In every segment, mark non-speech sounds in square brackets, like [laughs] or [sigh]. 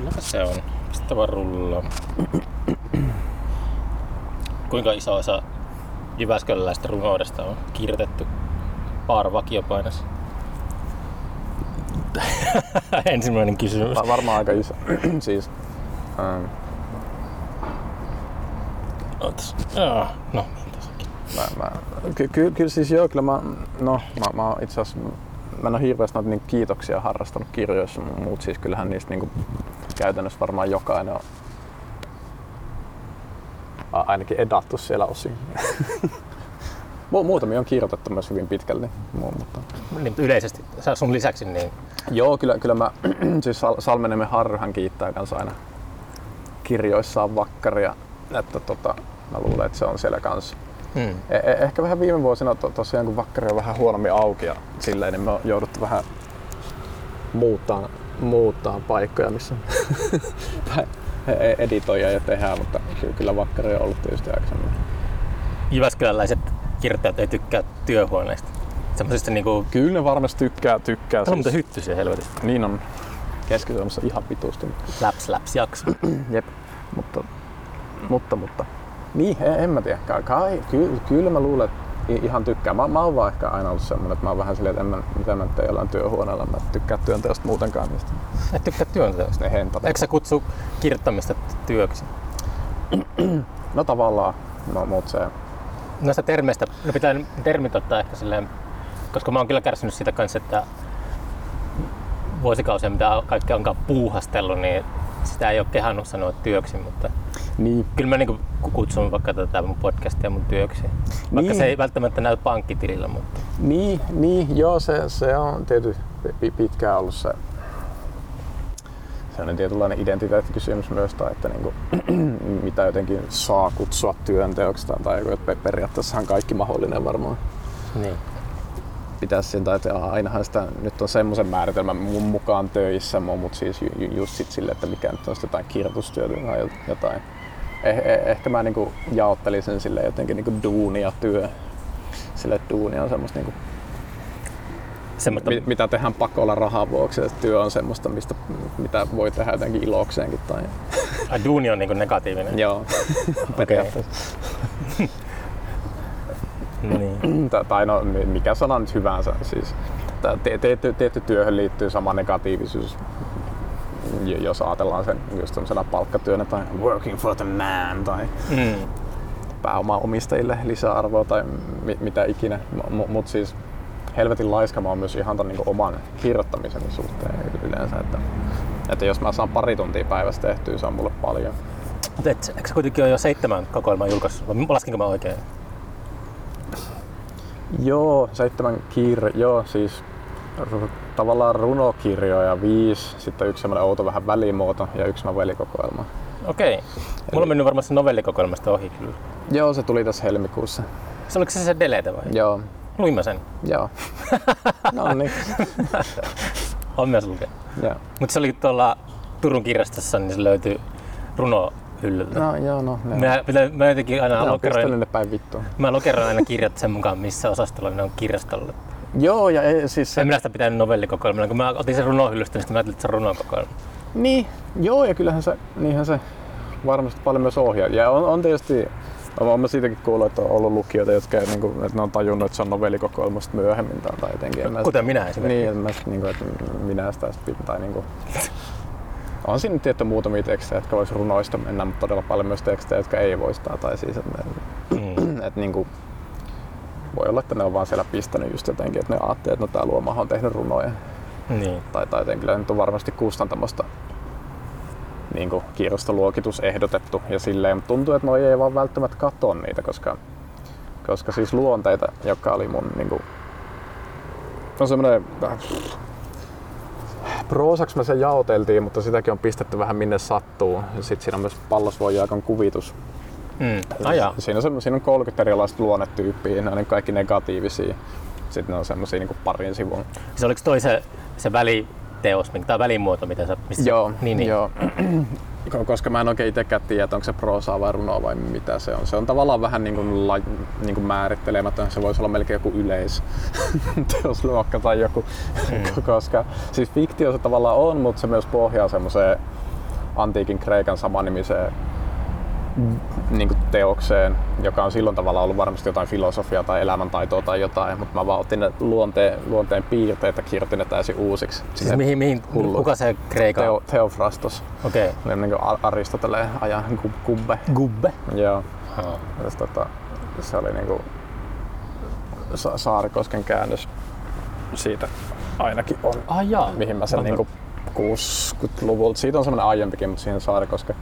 Kyllä se on. Pistä vaan rullaa. Kuinka iso osa Jyväskyläläistä runoudesta on kirjoitettu Paaro vakiopainossa? [laughs] Ensimmäinen kysymys. Va- varmaan aika iso. [clears throat] siis, ähm, Ootas. No, niin mä, mä, ky, ky, kyllä siis joo, kyllä mä, no, mä, mä oon itse asiassa, mä en ole hirveästi noita niin kiitoksia harrastanut kirjoissa, mutta siis kyllähän niistä niin käytännössä varmaan jokainen on a- ainakin edattu siellä osin. [laughs] Mu- Muutamia on kirjoitettu myös hyvin pitkälti, mu- mutta Niin, yleisesti sun lisäksi niin Joo, kyllä, kyllä mä, [clears throat] siis Sal- Salmenemen Harryhän kiittää kanssa aina kirjoissaan vakkaria, että tota, mä luulen, että se on siellä kanssa. mm. E- e- ehkä vähän viime vuosina to- tosiaan, kun vakkari on vähän huonommin auki ja silleen, niin me on jouduttu vähän muuttaa, muuttaa paikkoja, missä e- editoja ja tehdään, mutta ky- kyllä vakkari on ollut tietysti aika semmoinen. Jyväskyläläiset kirjoittajat ei tykkää työhuoneista. Semmoisista niinku... Kyllä ne varmasti tykkää, tykkää. Tämä on muuten hyttysiä helvetisti. Niin on Keski-Suomessa ihan vitusti. Laps, laps, jakso. [clears throat] Jep, mutta, mutta, mutta. Niin, en, en mä tiedä. Kai, kai ky, kyllä mä luulen, että ihan tykkään. Mä, mä oon vaan ehkä aina ollut semmonen, että mä oon vähän silleen, että en mä, mitä mä tee jollain työhuoneella. Mä tykkää työnteosta muutenkaan niistä. Et tykkää työnteosta. Ne hentat. Eikö sä kutsu kirjoittamista työksi? [clears throat] No tavallaan, no, mut se, Noista termeistä, no pitää termit ottaa ehkä silleen, koska mä oon kyllä kärsinyt siitä kanssa, että vuosikausia mitä kaikki onkaan puuhastellut, niin sitä ei ole kehannut sanoa työksi, mutta niin, kyllä mä niin kutsun vaikka tätä mun podcastia mun työksi. Vaikka Niin. se ei välttämättä näy pankkitilillä, mutta niin, niin, joo, se, se on tietysti pi- pitkään ollut se sellainen tietynlainen identiteettikysymys myös, tai että niin kuin, [clears throat] mitä jotenkin saa kutsua työnteoksi, tai, tai joku, että periaatteessahan kaikki mahdollinen varmaan niin. Pitäisi sen, että ainahan sitä nyt on semmoisen määritelmän mun mukaan töissä, mutta siis ju, ju, just sit sille, että mikä nyt on sitten jotain kirjoitustyötä tai jotain. Eh, eh, ehkä mä niinku jaottelisin sille jotenkin niinku duuni ja työ. Sille, että duuni on semmoista niinku, Semmoista, mi, mitä tehdään pakolla rahan vuoksi, ja työ on semmoista, mistä, mitä voi tehdä jotenkin ilokseenkin. Tai... ai, duuni on niin negatiivinen. Joo. [laughs] Periaatteessa. Niin. Tai- tai no mi- mikä sana nyt hyvänsä. Siis, te- tietty, tietty työhön liittyy sama negatiivisuus, jos ajatellaan sen just palkkatyönä tai working for the man tai Mm. pääomaomistajille lisäarvoa tai mi- mitä ikinä. Mutta siis helvetin laiska mä oon myös ihan ton niinku oman kirjoittamisen suhteen yleensä. Että, että jos mä saan pari tuntia päivässä tehtyä, se on mulle paljon. Mutta et, eikö kuitenkin ole jo seitsemän kokoelmaa julkaissut? Laskinko mä oikein? Joo, seitsemän kirja, joo siis r- tavallaan runokirjoja viisi, sitten yksi semmoinen outo vähän välimuoto ja yksi novellikokoelma. Okei. Mulla on mennyt varmaan se novellikokoelmasta ohi kyllä. Joo, se tuli tässä helmikuussa. Se oliko se se delete vai? Joo, Luin mä sen. joo. [laughs] no niin. On myös lukea. Joo. Mutta se oli tuolla Turun kirjastossa, niin se löytyi runohyllyltä. No joo, no. ne Mä, mä, mä jotenkin aina ne lokeroin, ne päin vittuun. mä lokeroin aina kirjat sen mukaan, missä osastolla ne on kirjastolla. Joo, ja ei, siis se... En minä sitä pitänyt novellikokoelmana, kun mä otin sen runohyllystä, niin sitten mä ajattelin, että se on runokokoelma. Niin, joo, ja kyllähän se, niinhän se varmasti paljon myös ohjaa. Ja on, on tietysti, olen siitäkin kuullut, että on ollut lukijoita, jotka ei, niin kuin, että ne on tajunnut, että se on novellikokoelmasta myöhemmin tai, jotenkin. Kuten minä esimerkiksi. Niin, että, mä, sit niinku, että minä sitä sit, tai niinku, on siinä tietty muutamia tekstejä, jotka vois runoista mennä, mutta todella paljon myös tekstejä, jotka ei voistaa. Tai siis, että, Mm. [clears throat] että niinku, voi olla, että ne on vaan siellä pistänyt just jotenkin, että ne ajattelee, että no tää luomahan on tehnyt runoja. Niin. Tai, tai jotenkin kyllä nyt on varmasti kustantamosta niin kirjastoluokitus ehdotettu ja silleen, mutta tuntuu, että noi ei vaan välttämättä katso niitä, koska, koska siis luonteita, joka oli mun niin kuin, on semmoinen Proosaksi me sen jaoteltiin, mutta sitäkin on pistetty vähän minne sattuu. Sitten siinä on myös pallosvoijaakon kuvitus. Mm. Ajaa. Siinä on, siinä on 30 erilaista luonnetyyppiä, ne on kaikki negatiivisia. Sitten ne on semmoisia niin parin sivun. Se oliko toi se, se väliteos, tai välimuoto, mitä sä... Missä Joo, niin, niin. joo. Ko- Koska mä en oikein itsekään tiedä, että onko se proosaa vai runoa vai mitä se on. Se on tavallaan vähän niin kuin, la, niin kuin määrittelemätön. Se voisi olla melkein joku yleisteosluokka [laughs] tai joku. Mm. [laughs] Koska siis fiktio se tavallaan on, mutta se myös pohjaa semmoiseen antiikin Kreikan samanimiseen niin kuin teokseen, joka on silloin tavalla ollut varmasti jotain filosofiaa tai elämäntaitoa tai jotain, mutta mä vaan otin ne luonteen, luonteen piirteet ja kirjoitin ne täysin uusiksi. Siis mihin, mihin hullu. kuka se Kreikan? Teo, Theophrastos. Okei. Okay. Niin kuin Aristoteleen ajan gu- gubbe. Gubbe? Joo. Oh. Ja tota, se oli niinku Sa- Saarikosken käännös siitä ainakin on, Ah jaa. mihin mä sen niinku 60-luvulta, siitä on semmoinen aiempikin, mutta siihen Saarikosken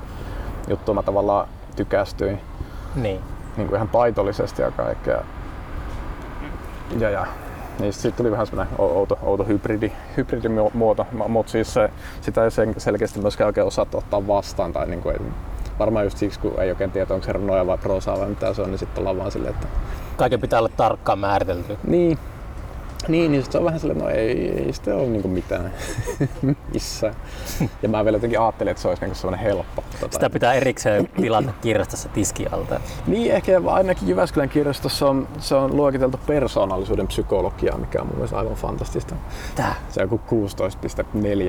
juttuun mä tavallaan tykästyin Niin. niin kuin ihan paitollisesti ja kaikkea. Ja, ja niin siitä tuli vähän semmoinen outo, outo hybridi, hybridimuoto, mutta siis se, sitä ei sen- selkeästi myöskään oikein osata ottaa vastaan. Tai niin kuin varmaan just siksi, kun ei oikein tiedä, onko se runoja vai prosaa vai mitä se on, niin sitten ollaan vaan silleen, että Kaiken pitää olla tarkkaan määritelty. niin, niin, niin se on vähän silleen, no ei, ei sitä ole niinku mitään [laughs] missään. Ja mä vielä jotenkin ajattelin, että se olisi niinku semmoinen helppo. Tota, Sitä pitää erikseen tilata kirjastossa tiskialta. Niin, ehkä ainakin Jyväskylän kirjastossa on, se on luokiteltu persoonallisuuden psykologiaa, mikä on mun mielestä aivan fantastista. Tää. Se on joku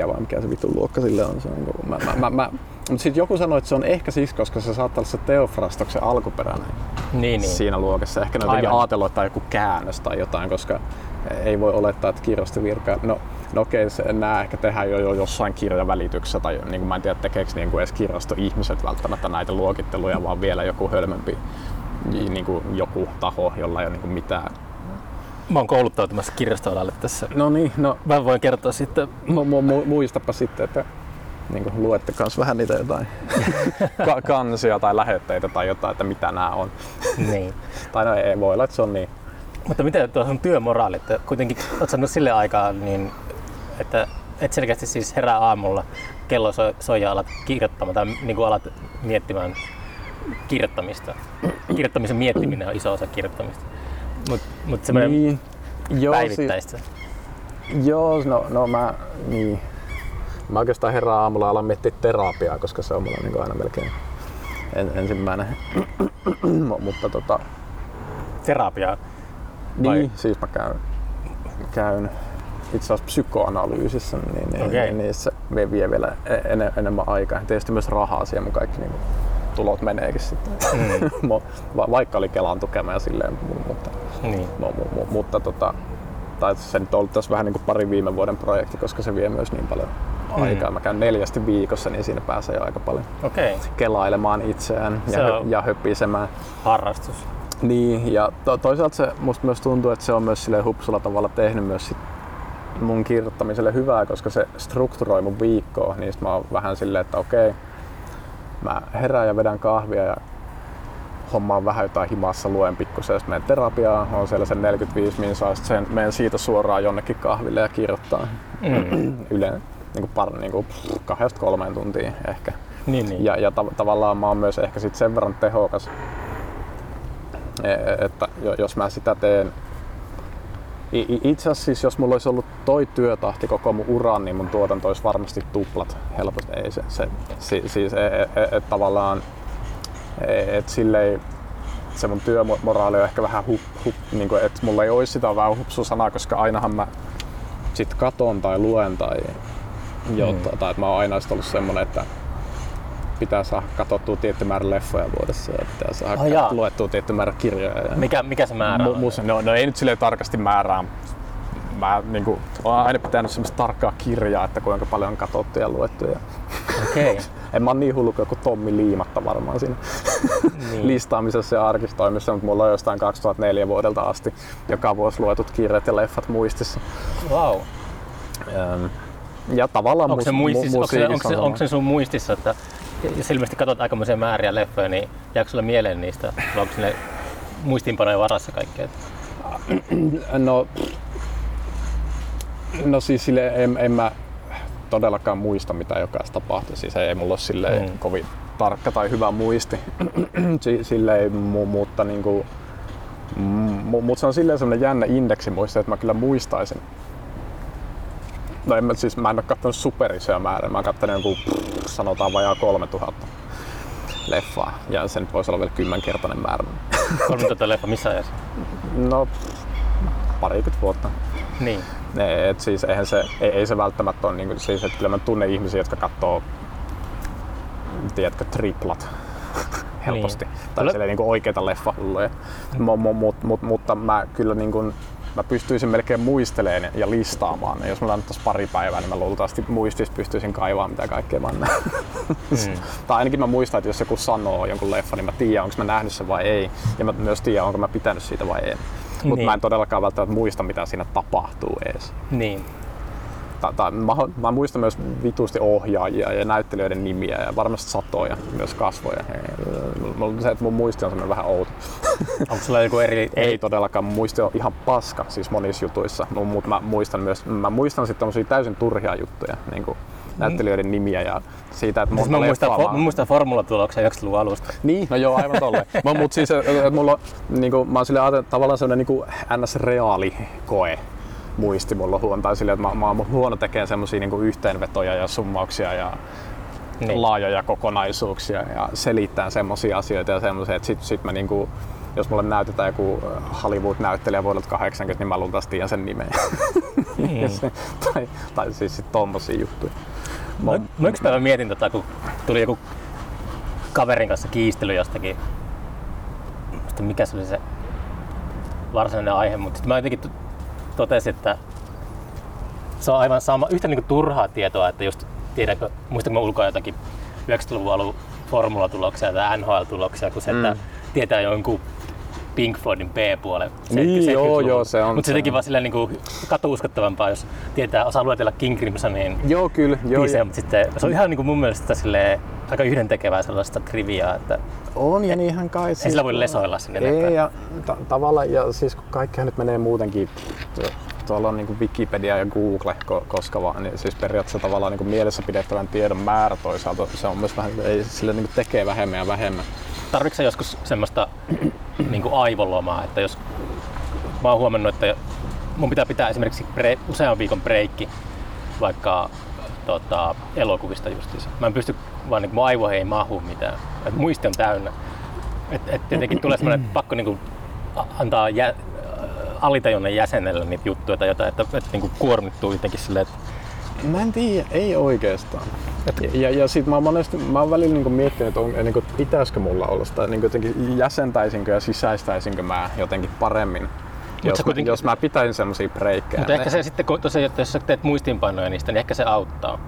16.4 vai mikä se vitun luokka sille on. Se on niinku- mä, mä, mä, mä, mutta sitten joku sanoi, että se on ehkä siksi, koska se saattaa olla se Teofrastoksen alkuperäinen Niin, niin. siinä luokassa. Ehkä ne on ajatellut, että joku käännös tai jotain, koska ei voi olettaa, että kirjastovirka... No, no okei, se, nämä ehkä tehdään jo, jo jossain kirjavälityksessä tai niin kuin mä en tiedä, tekeekö niin kuin edes kirjastoihmiset välttämättä näitä luokitteluja, vaan vielä joku hölmempi niin kuin joku taho, jolla ei ole niin kuin mitään. Mä oon kouluttautumassa kirjastoalalle tässä. No niin, no Mä voin kertoa sitten, mu- mu- mu- muistapa sitten, että niin kuin luette kans vähän niitä jotain [laughs] ka- kansia tai lähetteitä tai jotain, että mitä nämä on. niin. Tai no ei voi olla, että se on niin. Mutta miten tuo sun työmoraali, että kuitenkin oot sanonut sille aikaa, niin, että et selkeästi siis herää aamulla, kello soi, soi ja alat kirjoittamaan tai niin kuin alat miettimään kirjoittamista. Kirjoittamisen miettiminen on iso osa kirjoittamista. Mutta mut semmoinen niin. Joo, si- päivittäistä. Joo, no, no mä, niin. Mä oikeastaan herään aamulla alan miettiä terapiaa, koska se on mulla niin aina melkein en, ensimmäinen. [clears throat] Mu- Mutta tota, Terapiaa. Vai? niin, siis mä käyn, käyn itse asiassa psykoanalyysissä, niin, niin, Okei. niin, niin se vie, vie vielä en, enemmän aikaa. Tietysti myös rahaa siihen mun kaikki niin tulot meneekin sitten. Mm. [laughs] Vaikka oli Kelan tukema ja silleen, mu- mutta niin. Mu- mu- mu- mutta tota, tai se nyt on ollut tässä vähän niin kuin pari viime vuoden projekti, koska se vie myös niin paljon Mm. aikaa. Mä käyn neljästi viikossa, niin siinä pääsee jo aika paljon okay. kelailemaan itseään Se ja, on- ja höpisemään. harrastus. Niin, ja to- toisaalta se musta myös tuntuu, että se on myös sille hupsulla tavalla tehnyt myös sit mun kirjoittamiselle hyvää, koska se strukturoi mun viikkoa, niin sit mä oon vähän silleen, että okei, mä herään ja vedän kahvia ja hommaan vähän jotain himassa, luen pikkusen, sitten menen terapiaan, on siellä sen 45 minsaa, sit sen menen siitä suoraan jonnekin kahville ja kirjoittaa Mm. [clears throat] yleensä niin kuin par, niin kuin kahdesta kolmeen tuntia ehkä. Niin, niin. Ja, ja tav- tavallaan mä oon myös ehkä sit sen verran tehokas, että jo- jos mä sitä teen Itse asiassa siis, jos mulla olisi ollut toi työtahti koko mun uran, niin mun tuotanto olisi varmasti tuplat helposti. Ei se, se si, siis e, e, e, et tavallaan, e, et silleen, se mun työmoraali on ehkä vähän hup, hup, niin kuin, että mulla ei olisi sitä vähän hupsusanaa, koska ainahan mä sit katon tai luen tai jotain, tai että mä oon aina ollut semmonen, että pitää saada katsottua tietty määrä leffoja vuodessa ja pitää saada Ai jaa. luettua tietty määrä kirjoja. Ja Mikä, mikä se määrä Mu- on? mus- no, no, ei nyt silleen tarkasti määrää. Mä niinku, oon aina pitänyt semmoista tarkkaa kirjaa, että kuinka paljon on katsottu ja luettu. Ja Okei. [laughs] en mä oon niin hullu kuin Tommi Liimatta varmaan siinä Niin. [laughs] listaamisessa ja arkistoimissa, mutta mulla on jostain 2004 vuodelta asti joka vuosi luetut kirjat ja leffat muistissa. Wow. Ähm, Ja tavallaan Onko se, muistissa, mu- onko, se, onko, se, on onko se sun muistissa, että jos ilmeisesti katsot aikamoisia määriä leffoja, niin jääkö sulle mieleen niistä? Vai onko ne muistiinpanojen varassa kaikkea? [clears throat] No, no siis sille en, en mä todellakaan muista mitä jokaista tapahtui. Siis ei mulla ole silleen Mm. kovin tarkka tai hyvä muisti. [clears throat] Si- silleen, mu- mutta niinku, mu- mut se on silleen semmonen jännä indeksi muista, että mä kyllä muistaisin. No en mä, siis mä en ole kattonut superisoja määrä. Mä oon kattonut jonkun, pff, sanotaan vajaa 3000 leffaa. Ja se nyt voisi olla vielä kymmenkertainen määrä. [laughs] 3000 leffa missä ajassa? No, parikymmentä vuotta. Niin. Et siis eihän se, ei, ei se välttämättä ole, niin kuin, siis, että kyllä mä tunnen ihmisiä, jotka katsoo tiedätkö, triplat helposti. Niin. Tai Tule- silleen niin kuin oikeita leffahulluja. Mo, mut, mut, mutta mä kyllä niin kuin, mä pystyisin melkein muisteleen ja listaamaan. ne. Jos mulla annettaisiin pari päivää, niin mä luultavasti muistista pystyisin kaivaamaan mitä kaikkea mä. Mm. [laughs] Tai ainakin mä muistan, että jos joku sanoo jonkun leffan, niin mä tiedän, onko mä nähnyt sen vai ei. Ja mä myös tiedän, onko mä pitänyt siitä vai ei. Mutta Niin. mä en todellakaan välttämättä muista, mitä siinä tapahtuu edes. Niin. Ta- ta- mä, mä, muistan myös vitusti ohjaajia ja näyttelijöiden nimiä ja varmasti satoja, myös kasvoja. Mulla se, että mun muisti on semmoinen vähän outo. [laughs] Onko sulla joku eri... Ei todellakaan, mun muisti on ihan paska siis monissa jutuissa, mutta mä muistan myös, mä muistan sitten tommosia täysin turhia juttuja, niin kuin näyttelijöiden nimiä ja siitä, että Siis mä muistan, fo- mä muistan formulatuloksen 90-luvun alusta. Niin, no joo, aivan tolle. [laughs] Mä, mut siis, mulla on, niinku, mä oon sille tavallaan sellainen niinku ns-reaali koe muisti mulla on huono, tai silleen, että mä, mä oon huono tekemään semmosia niinku yhteenvetoja ja summauksia ja Niin. niin. laajoja kokonaisuuksia ja selittää semmosia asioita ja semmoisia, että sit, sit mä niinku, jos mulle näytetään joku Hollywood-näyttelijä vuodelta 80, niin mä luultavasti tiedän sen nimeä. Mm. [laughs] tai, tai siis sit tommosia juttuja. Mä, Mä, mä yksi päivä mietin, tota, kun tuli joku kaverin kanssa kiistely jostakin, sitten mikä se oli se varsinainen aihe, mutta sitten mä jotenkin t- totesin, että se on aivan sama, yhtä niin turhaa tietoa, että just tiedätkö, muistanko ulkoa jotakin 90-luvun alun formulatuloksia tai NHL-tuloksia, kuin se, että Mm. tietää jonkun Pink Floydin B-puolen. Niin, joo, joo, se on Mutta se teki vaan silleen niin katuuskottavampaa, jos tietää, osaa luetella King Crimsonin joo, kyllä. Joo, biisejä, mutta sitten se on ihan niin kuin mun mielestä silleen, aika yhdentekevää sellaista triviaa, että On ja niinhän kai. ei sillä voi lesoilla sinne. Ei, ja ta- tavallaan, ja siis kun kaikkihan nyt menee muutenkin, tuolla on niin Wikipedia ja Google, ko- koska vaan, niin siis periaatteessa tavallaan niin mielessä pidettävän tiedon määrä toisaalta, se on myös vähän, ei sille niin tekee vähemmän ja vähemmän. Tarvitsetko joskus semmoista [clears throat] niin aivolomaa, että jos mä oon huomannut, että mun pitää pitää esimerkiksi bre- usean viikon breikki vaikka tota, elokuvista justiinsa. Mä en pysty, vaan niin mun ei mahu mitään. Et muisti on täynnä. Et, et jotenkin tulee semmoinen, että pakko niin kuin antaa jä, alitajunnan jäsenelle niitä juttuja tai jotain, että, että niin kuin kuormittuu jotenkin silleen, että Mä en tiedä, ei oikeastaan. Ja, ja, ja sit mä oon monesti, mä oon välillä niinku miettinyt, että on, niinku, pitäisikö mulla olla sitä, niinku jotenkin jäsentäisinkö ja sisäistäisinkö mä jotenkin paremmin. Jos, mä, kuitenkin- jos mä pitäisin semmosia breikkejä. Mutta ehkä se sitten, kun tosiaan, että jos sä teet muistiinpanoja niistä, niin ehkä se auttaa.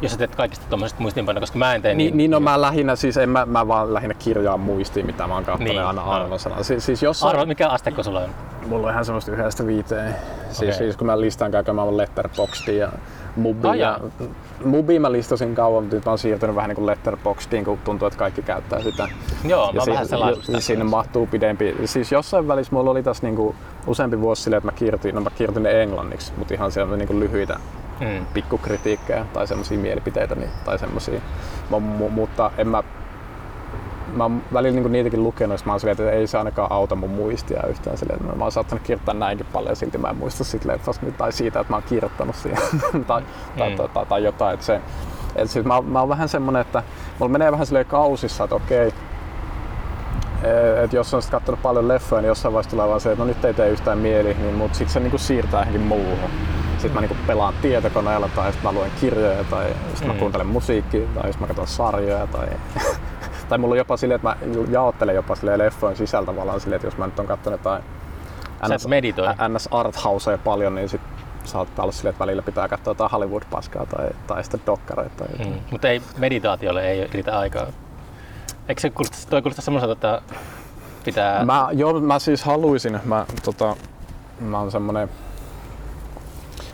Jos sä teet kaikista tuommoisista muistiinpanoja, koska mä en tee Niin, niin no mä lähinnä, siis en mä, mä vaan lähinnä kirjaan muistiin, mitä mä oon katsonut Niin, niin, aina arvosana. Siis, siis jossain, Arvo, mikä asteikko sulla on? mulla on ihan semmoista yhdestä viiteen. Siis, Okei. siis kun mä listaan käymään Letterboxdin ja Mubiin. Ai ja, mä listasin kauan, mutta nyt mä oon siirtynyt vähän niin kuin Letterboxdiin, kun tuntuu, että kaikki käyttää sitä. Joo, mä ja vähän si- sellainen. ja sinne mahtuu pidempi. Siis jossain välissä mulla oli tässä niinku useampi vuosi silleen, että mä kirjoitin, no mä kirjoitin ne englanniksi, mutta ihan siellä niinku lyhyitä Mm. pikkukritiikkejä tai semmoisia mielipiteitä niin, tai semmoisia. Mu- mutta en mä, mä oon välillä niinku niitäkin lukenut, mä oon silleen, että ei se ainakaan auta mun muistia yhtään. Silleen, että mä oon saattanut kirjoittaa näinkin paljon ja silti mä en muista siitä leffasta tai siitä, että mä oon kirjoittanut siihen [laughs] tai, tai, Mm. tai, tai, tai, jotain. Että se, et siis mä, oon- mä oon vähän semmonen, että mulla menee vähän silleen kausissa, että okei, et jos on sit katsonut paljon leffoja, niin jossain vaiheessa tulee vaan se, että no nyt ei tee yhtään mieli, niin, mutta sitten se niinku siirtää johonkin muuhun. Sitten mä niinku pelaan tietokoneella tai sitten mä luen kirjoja tai sitten Mm. mä kuuntelen musiikkia tai sitten mä katson sarjoja tai, [laughs] tai mulla on jopa silleen, että mä jaottelen jopa silleen leffojen sisältä tavallaan silleen, että jos mä nyt on katsonut jotain meditoi. NS Arthousea paljon, niin sit saattaa olla silleen, että välillä pitää katsoa jotain Hollywood-paskaa tai, tai sitten dokkareita. Tai. Mm. Mutta ei meditaatiolle ei riitä aikaa. Eikö se kuulosta, toi kuulostaa semmoiselta, että pitää... Mä, joo, mä siis haluaisin, mä, tota, mä oon semmonen,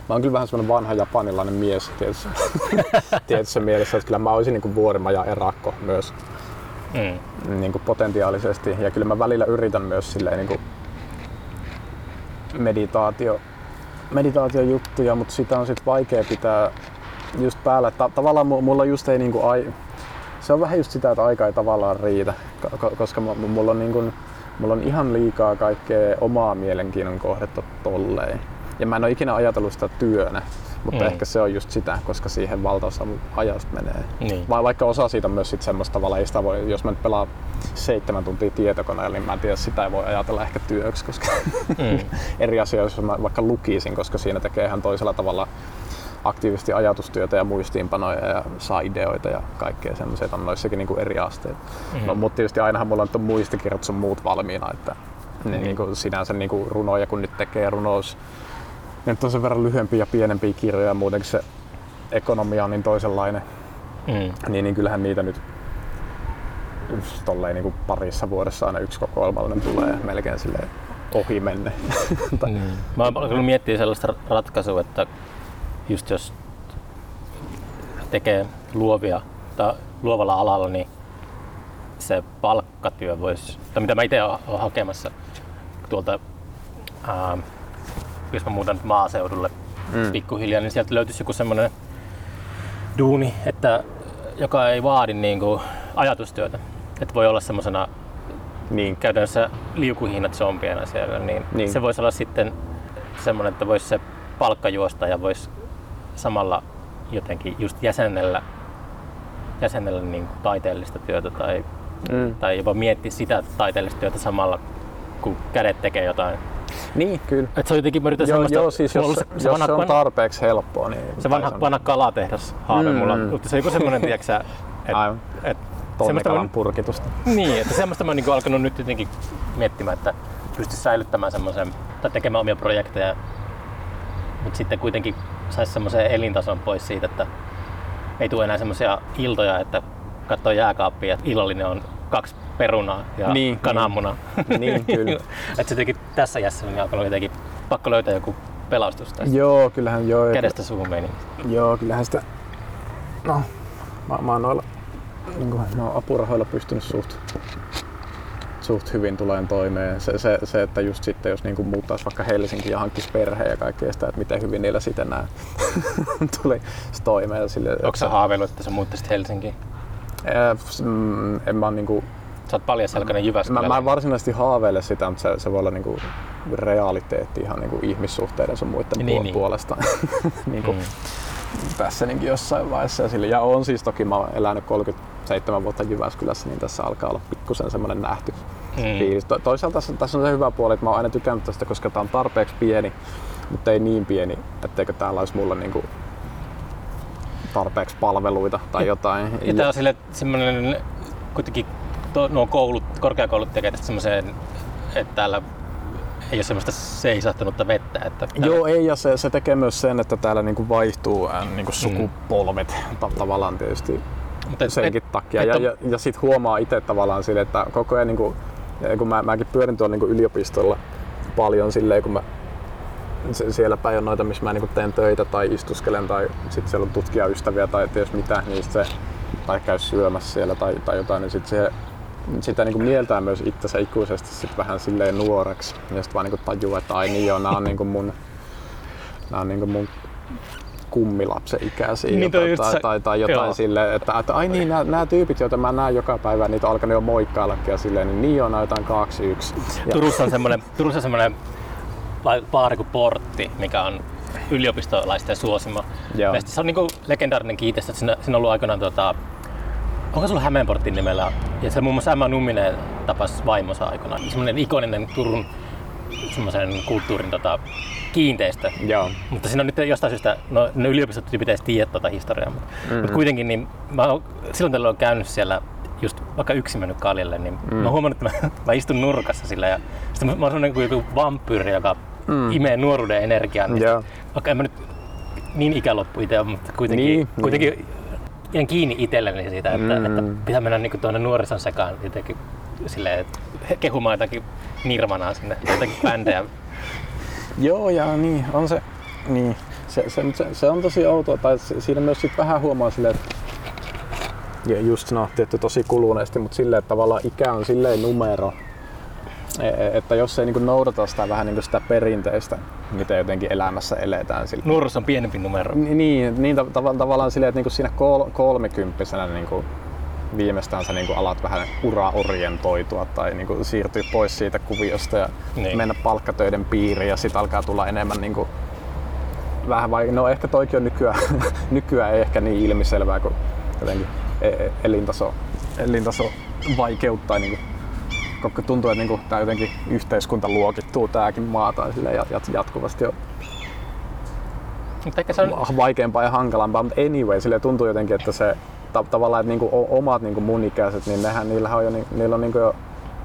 mä oon kyllä vähän semmonen vanha japanilainen mies tietyssä, [laughs] tietyssä mielessä, että kyllä mä olisin niinku vuorimaja erakko myös Mm. niinku potentiaalisesti ja kyllä mä välillä yritän myös silleen niinku meditaatio, meditaatiojuttuja, mutta sitä on sit vaikea pitää just päällä. Ta- tavallaan mu- mulla just ei niinku ai... Se on vähän just sitä, että aika ei tavallaan riitä, ko- koska mu- mulla on, niinku, mulla on ihan liikaa kaikkea omaa mielenkiinnon kohdetta tolleen. Ja mä en ole ikinä ajatellut sitä työnä, mutta Mm. mm. ehkä se on just sitä, koska siihen valtaosa ajasta menee. Niin. Vai vaikka osa siitä on myös sit semmoista tavalla, ei sitä voi, jos mä nyt pelaan seitsemän tuntia tietokoneella, niin mä en tiedä, sitä ei voi ajatella ehkä työksi, koska Mm. [laughs] eri asia, jos mä vaikka lukisin, koska siinä tekee ihan toisella tavalla aktiivisesti ajatustyötä ja muistiinpanoja ja saa ideoita ja kaikkea semmoisia, on noissakin niin kuin eri asteet. Mm-hmm. No, mutta tietysti ainahan mulla on muistikirjat sun muut valmiina, että ne niin kuin sinänsä niin kuin runoja kun nyt tekee runous, nyt on sen verran lyhyempiä ja pienempiä kirjoja ja muutenkin se ekonomia on niin toisenlainen, mm. niin, niin kyllähän niitä nyt tolleen niin kuin parissa vuodessa aina yksi kokoelmallinen tulee melkein silleen ohi menne. [laughs] mm. Mä oon alkanut miettiä sellaista ratkaisua, että just jos tekee luovia tai luovalla alalla, niin se palkkatyö voisi, tai mitä mä itse olen hakemassa tuolta, ää, jos mä muutan maaseudulle mm. pikkuhiljaa, niin sieltä löytyisi joku semmoinen duuni, että, joka ei vaadi niin kuin, ajatustyötä. Että voi olla semmoisena niin. käytännössä liukuhinnat zombiena siellä, niin, niin. se voisi olla sitten semmoinen, että voisi se palkka juosta ja voisi samalla jotenkin just jäsennellä, jäsennellä niin kuin taiteellista työtä tai, mm. tai jopa miettiä sitä taiteellista työtä samalla, kun kädet tekee jotain. Niin, kyllä. Et se on jotenkin, mä joo, semmoista, joo, siis jos, se, se, jos vanha, se on tarpeeksi helppoa, niin... Se vanha, vanha kalatehdas haave mm. mulla, mutta se on joku semmoinen, tiedätkö että [laughs] et, tonnikalan purkitusta. Niin, että semmoista mä oon niin alkanut nyt jotenkin miettimään, että pystyisi säilyttämään semmoisen, tai tekemään omia projekteja, mutta sitten kuitenkin saisi semmoisen elintason pois siitä, että ei tule enää semmoisia iltoja, että katsoo jääkaappia, että illallinen on kaksi perunaa ja niin, kananmuna. Niin, [laughs] niin kyllä. että se jotenkin tässä jässä niin alkanut jotenkin pakko löytää joku pelastus tästä. Joo, kyllähän joo. Kädestä suuhun meni. Joo, kyllähän sitä... No, mä, mä oon noilla niin kuin, no, apurahoilla pystynyt suht, suht hyvin tuleen toimeen. Se, se, se, että just sitten jos niin muuttaisi vaikka Helsinki ja hankkisi perheen ja kaikkea sitä, että miten hyvin niillä sitten nämä [laughs] tuli toimeen. Sille, Onko sä haaveillut, että sä muuttaisit Helsinkiin? Mm, en mä niin kuin, Sä oot paljasjalkainen Jyväskylä. Mä, mä en varsinaisesti haaveile sitä, mutta se, se voi olla niin kuin realiteetti ihan niin kuin ihmissuhteiden sun muiden niin, puol- niin. puolesta. [laughs] niin kuin, mm. Tässäninkin jossain vaiheessa. Ja, sille, ja on siis toki, mä oon elänyt 37 vuotta Jyväskylässä, niin tässä alkaa olla pikkusen semmoinen nähty mm. fiilis. To, toisaalta tässä, tässä, on se hyvä puoli, että mä oon aina tykännyt tästä, koska tää on tarpeeksi pieni, mutta ei niin pieni, etteikö täällä olisi mulla niinku tarpeeksi palveluita tai jotain. Ja, ja tää on sille semmoinen kuitenkin to, nuo koulut, korkeakoulut tekee tästä semmoiseen, että täällä ei ole semmoista seisahtunutta vettä. Että täällä... Joo, ei, ja se, se tekee myös sen, että täällä niinku vaihtuu niinku mm. sukupolvet mm. tavallaan tietysti Mutta senkin et, takia. Et, ja, ja, ja sitten huomaa itse tavallaan sille, että koko ajan, niinku, kun mä, mäkin pyörin tuolla niinku yliopistolla paljon silleen, kun mä siellä päin on noita, missä mä niinku teen töitä tai istuskelen tai sitten siellä on tutkijaystäviä tai ties mitä, niin se, tai käy syömässä siellä tai, tai jotain, niin sitten se sitä niin kuin mieltää myös itsensä ikuisesti sit vähän silleen nuoreksi. Ja sitten vaan niin kuin tajuu, että ai niin joo, nämä on niin kuin mun, nämä on niin kuin mun kummilapsen ikäisiä niin tai, tai, tai, tai, jotain silleen, että, että ai niin, nämä, tyypit, joita mä näen joka päivä, niitä on alkanut jo moikkaillakin ja silleen, niin niin on jotain kaksi yksi. Turussa on semmoinen, Turussa on semmoinen baari kuin Portti, mikä on yliopistolaisten suosima. Joo. Se on niin kuin legendaarinen kiitos, että siinä, siinä on ollut aikanaan tota, onko sulla Hämeenportin nimellä? Ja se muun muassa Emma Numminen tapas vaimonsa aikana. Semmoinen ikoninen Turun semmoisen kulttuurin tota, kiinteistö. Joo. Mutta siinä on nyt jostain syystä, no ne yliopistot pitäisi tietää tuota historiaa, mutta, mm-hmm. mutta kuitenkin niin mä oon, silloin tällä on käynyt siellä just vaikka yksi mennyt kaljalle, niin mm. mä oon huomannut, että mä, mä istun nurkassa sillä ja sitten mä, mä oon semmoinen kuin joku vampyyri, joka mm. imee nuoruuden energiaa. Niin yeah. Vaikka en mä nyt niin ikäloppu itse mutta kuitenkin, niin, kuitenkin niin jään kiinni itselleni siitä, että, mm. että pitää mennä niin tuonne nuorison sekaan jotenkin silleen, että kehumaan jotakin Nirvanaa sinne, jotakin bändejä. [laughs] Joo, ja niin, on se, niin, se, se, se, se on tosi outoa, tai siinä myös sit vähän huomaa silleen, että ja just no, tietty tosi kuluneesti, mutta silleen, että tavallaan ikä on silleen numero, että jos ei niin noudata sitä vähän niin sitä perinteistä, miten jotenkin elämässä eletään. Sillä... Nuoruus on pienempi numero. Niin, niin tav- tav- tavallaan silleen, että niin siinä kol- kolmikymppisenä niin kuin viimeistään sä niin alat vähän ura-orientoitua tai niin kuin siirtyä pois siitä kuviosta ja niin. mennä palkkatöiden piiriin ja sitten alkaa tulla enemmän niin kuin vähän vai, no ehkä toikin on nykyään, [laughs] nykyään ei ehkä niin ilmiselvää kuin jotenkin e, elintaso, elintaso vaikeuttaa niin kuin koska tuntuu, että niinku, tämä jotenkin yhteiskunta luokittuu tämäkin maa tai sille jatkuvasti on Mutta ehkä se on... vaikeampaa ja hankalampaa, mutta anyway, sille tuntuu jotenkin, että se ta- tavallaan, että niinku omat niinku mun ikäiset, niin nehän, niillähän on jo, ni- niillä on niinku jo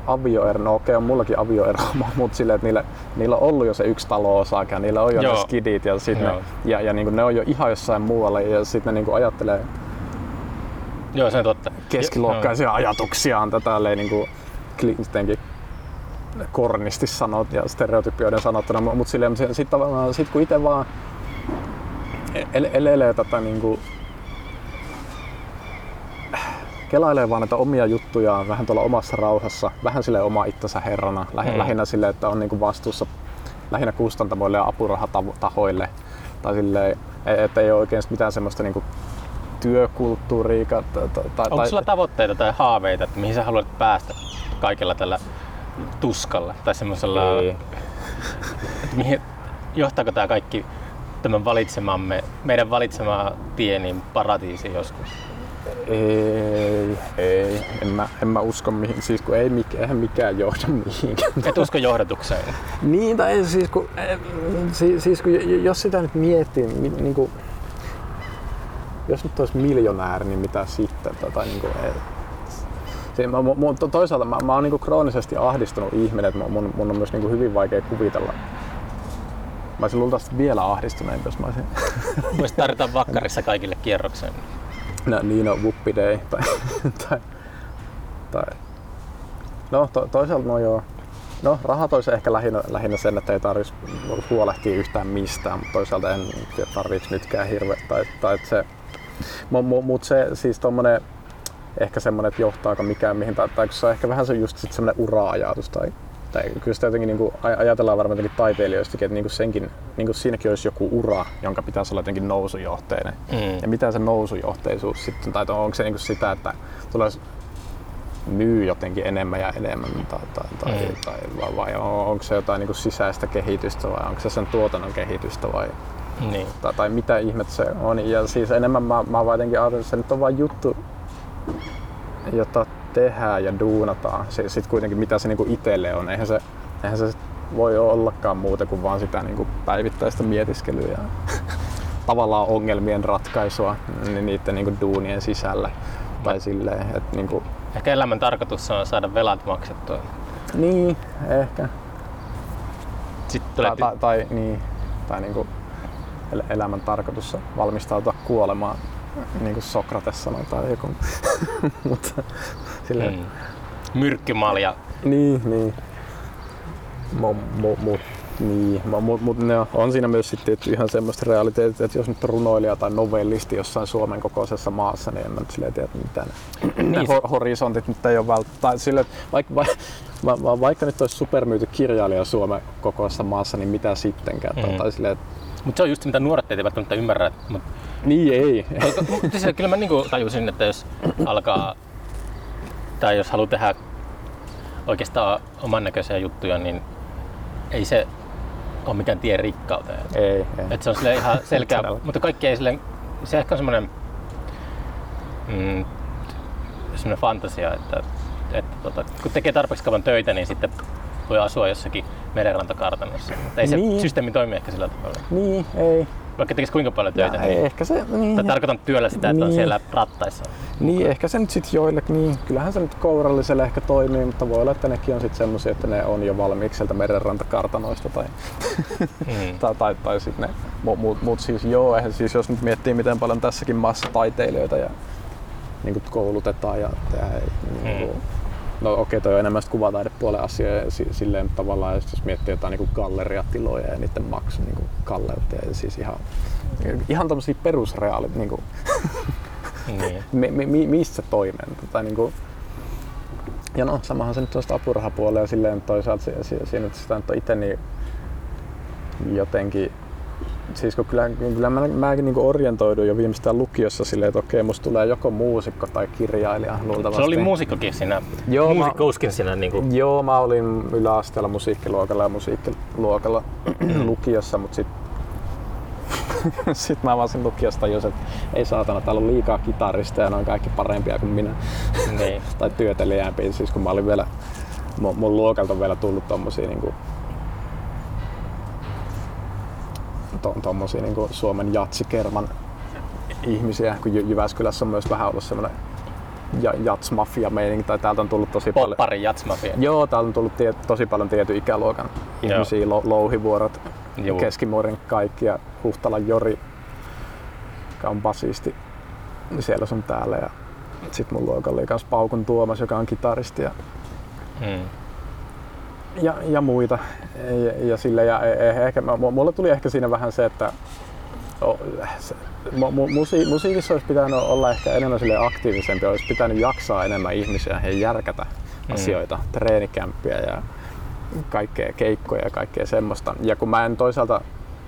avioero, no okei on mullakin avioero, [laughs] mutta silleen, että niillä, niillä on ollut jo se yksi talo osake ja niillä on jo Joo. ne skidit ja, sit ne, Joo. ja, ja niinku ne on jo ihan jossain muualla ja sitten ne niinku ajattelee Joo, se on totta. keskiluokkaisia ajatuksiaan tätä tälleen niinku jotenkin kornisti sanot ja stereotypioiden sanottuna, mutta silleen, sit, sit, tavallaan, sit kun itse vaan el- elelee tätä niinku kelailee vaan näitä omia juttujaan vähän tuolla omassa rauhassa, vähän sille oma itsensä herrana, lähi- Mm. lähinnä sille, että on niinku vastuussa lähinnä kustantamoille ja apurahatahoille. Tai silleen, e- että ei ole oikein mitään semmoista niinku työkulttuuria. Tai, tai, Onko sulla tavoitteita tai haaveita, että mihin sä haluat päästä kaikella tällä tuskalla tai semmoisella, johtaako tämä kaikki tämän valitsemamme, meidän valitsemaa tie niin paratiisiin joskus? Ei, ei. En mä, en mä usko mihin. Siis kun ei mikään, eihän mikään johda mihinkään. Et usko johdatukseen. Niin, tai siis kun, siis, siis kun jos sitä nyt miettii, niin, niin kuin, jos nyt olisi miljonääri, niin mitä sitten? Tai, niin kuin, ei. Se, mä, mä, to- toisaalta mä, mä oon niin kuin kroonisesti ahdistunut ihminen, että mun, mun on myös niin kuin hyvin vaikea kuvitella. Mä olisin luultavasti vielä ahdistuneempi, jos mä olisin [laughs] Voisi tarjota vakkarissa kaikille kierrokseen. No, niin on Whoopi Day. Tai, tai, tai. No to, toisaalta no joo. No rahat olisi ehkä lähinnä, lähinnä sen, että ei tarvitsisi huolehtia yhtään mistään, mutta toisaalta en tiedä tarvitsi nytkään hirveä. Tai, tai se, mutta mut se siis tommonen, ehkä semmoinen, että johtaako mikään mihin, tai, tai se on ehkä vähän se just sit semmoinen ura-ajatus, tai, tai kyllä sitä jotenkin niinku aj- ajatellaan varmaan jotenkin taiteilijoistakin, että niinku senkin, niinku siinäkin olisi joku ura, jonka pitäisi olla jotenkin nousujohteinen. Mm. Ja mitä se nousujohteisuus sitten, tai onko se niinku sitä, että tulee myy jotenkin enemmän ja enemmän, tai, tai, tai, Mm. tai vai, vai on- onko se jotain niinku sisäistä kehitystä vai onko se sen tuotannon kehitystä vai Niin. tai, tai mitä ihmettä se on. Ja siis enemmän mä, mä vaan jotenkin ajattelin, että se nyt on vain juttu, jota tehdään ja duunataan. Sitten kuitenkin mitä se niinku itselle on. Eihän se, eihän se voi ollakaan muuta kuin vaan sitä niinku päivittäistä mietiskelyä ja [laughs] tavallaan ongelmien ratkaisua ni- niiden niinku duunien sisällä. Tai silleen, että niinku, Ehkä elämän tarkoitus on saada velat maksettua. niin, ehkä. Sitten tulee Tai, tai, tai, niin, tai niinku el- elämän tarkoitus on valmistautua kuolemaan, niin kuin Sokrates sanoi tai joku. [laughs] Mutta silleen, mm. myrkkymalja. Niin, niin. Mo, mo, mo, niin, mutta mut, ne on, on siinä myös sitten että ihan semmoista realiteetit, että jos nyt on runoilija tai novellisti jossain Suomen kokoisessa maassa, niin en mä nyt silleen tiedä, mitä ne, ne [clears throat] Niin, ho- horisontit nyt ei ole välttämättä. Sille, vaikka, va, va, va, vaikka nyt olisi supermyyty kirjailija Suomen kokoisessa maassa, niin mitä sittenkään. Mm. Tai silleen, että, Mutta se on just se, mitä nuoret eivät välttämättä ymmärrä. Mut, niin ei. mutta siis kyllä mä niinku tajusin, että jos alkaa, tai jos haluaa tehdä oikeastaan oman näköisiä juttuja, niin ei se ole mikään tie rikkauteen. ei, ei. Et se on sille ihan selkeä, mutta kaikki ei sille, se ehkä on semmoinen mm, semmoinen fantasia, että, että tota, kun tekee tarpeeksi kauan töitä, niin sitten voi asua jossakin merenrantakartanossa. Ei se Niin. systeemi toimi ehkä sillä tavalla. Niin, ei. Vaikka tekisi kuinka paljon töitä, Ja, niin, ehkä se, niin, tai tarkoitan työllä sitä, että on Niin. siellä rattaissa. Niin, ehkä se nyt sitten joillekin, niin kyllähän se nyt kouralliselle ehkä toimii, mutta voi olla, että nekin on sitten semmoisia, että ne on jo valmiiksi sieltä merenrantakartanoista tai, Mm. tai, tai, tai sitten ne, mutta mut, mut siis joo, eihän siis jos nyt miettii miten paljon tässäkin maassa taiteilijoita ja niin kuin koulutetaan ja tehdään, niin kuin, Mm. No okei, okay, toi on enemmän kuvataidepuolen asia silleen tavallaan, jos miettii jotain niin galleriatiloja ja niiden maksu niin kalleutta ja siis ihan, ihan tämmöisiä perusreaalit, niin [laughs] kuin, Niin. mi, mi, missä toinen. Tai niinku, ja no, samahan se nyt on sitä apurahapuolella ja silleen toisaalta si, si, siinä nyt sitä nyt on itse niin jotenkin Siis kun kyllä, kyllä mä, mäkin niinku orientoiduin jo viimeistään lukiossa silleen, että okei, musta tulee joko muusikko tai kirjailija luultavasti. Se oli muusikkokin siinä, Joo, mä- muusikkouskin siinä niinku, Joo, mä olin yläasteella musiikkiluokalla ja musiikkiluokalla [clears throat] lukiossa, mutta sit, [laughs] sit mä vaan sen lukiosta tajusin, että ei saatana, täällä on liikaa kitaristeja ja ne on kaikki parempia kuin minä. niin. [laughs] tai työtelijäämpiä, siis kun mä olin vielä, mun, mun luokalta on vielä tullut tommosia niinku, to, niin Suomen jatsikerman ihmisiä, kun Jy- Jyväskylässä on myös vähän ollut semmoinen ja, jatsmafia meininki, tai täältä on tullut tosi paljon. Poppari jatsmafia. Joo, täältä on tullut tie, tosi paljon tietyn ikäluokan Joo. ihmisiä, lo, louhivuorot, Joo. keskimuorin kaikki ja Huhtalan Jori, joka on basisti, niin siellä sun täällä. Ja sitten mun luokalla oli kans Paukun Tuomas, joka on kitaristi ja, Mm. Ja, ja muita. Ja, ja, sille, ja e- e- ehkä, mu- mulle tuli ehkä siinä vähän se, että o- se, mu, mu, musi, musiikissa olisi pitänyt olla ehkä enemmän sille aktiivisempi, olisi pitänyt jaksaa enemmän ihmisiä ja järkätä Mm. asioita, treenikämppiä ja kaikkea keikkoja ja kaikkea semmoista. Ja kun mä en toisaalta,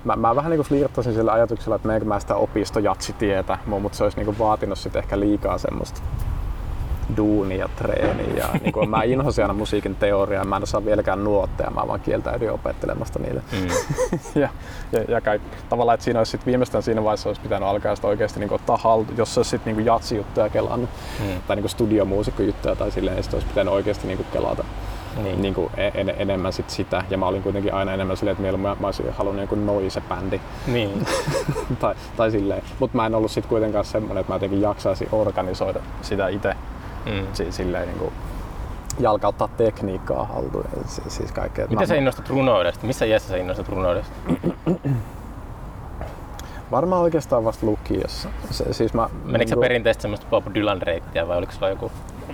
mä, mä vähän niin flirttasin sillä ajatuksella, että meneekö mä sitä opistojatsitietä, mutta se olisi niin vaatinut sit ehkä liikaa semmoista duunia ja treeniä. Ja [laughs] niin kuin mä inhosin aina musiikin teoriaa, mä en osaa vieläkään nuotteja, mä vaan kieltäydyin opettelemasta niitä. Mm. [laughs] ja, ja, ja kaikki. Tavallaan, että siinä olisi sit viimeistään siinä vaiheessa olisi pitänyt alkaa sitä oikeasti niin ottaa haltu, jos se olisi sitten niin jatsijuttuja kelannut, Mm. tai niin studiomuusikkojuttuja tai silleen, niin sit olisi pitänyt oikeasti niin kelata Niin. niin kuin en, enemmän sit sitä. Ja mä olin kuitenkin aina enemmän silleen, että mieluummin mä, mä olisin halunnut joku noise-bändi Niin. [laughs] tai, tai silleen. Mutta mä en ollut sit kuitenkaan semmoinen, että mä jotenkin jaksaisin organisoida sitä itse Mm. si, silleen niin kuin jalkauttaa tekniikkaa haltuun ja si- siis kaikkea. Miten sä innostut runoudesta? Missä iässä sä innostut runoudesta? [clears throat] Varmaan oikeastaan vasta lukiossa. Se, siis mä, Menikö sä niinku- perinteisesti semmoista Bob Dylan-reittiä vai oliko sulla joku?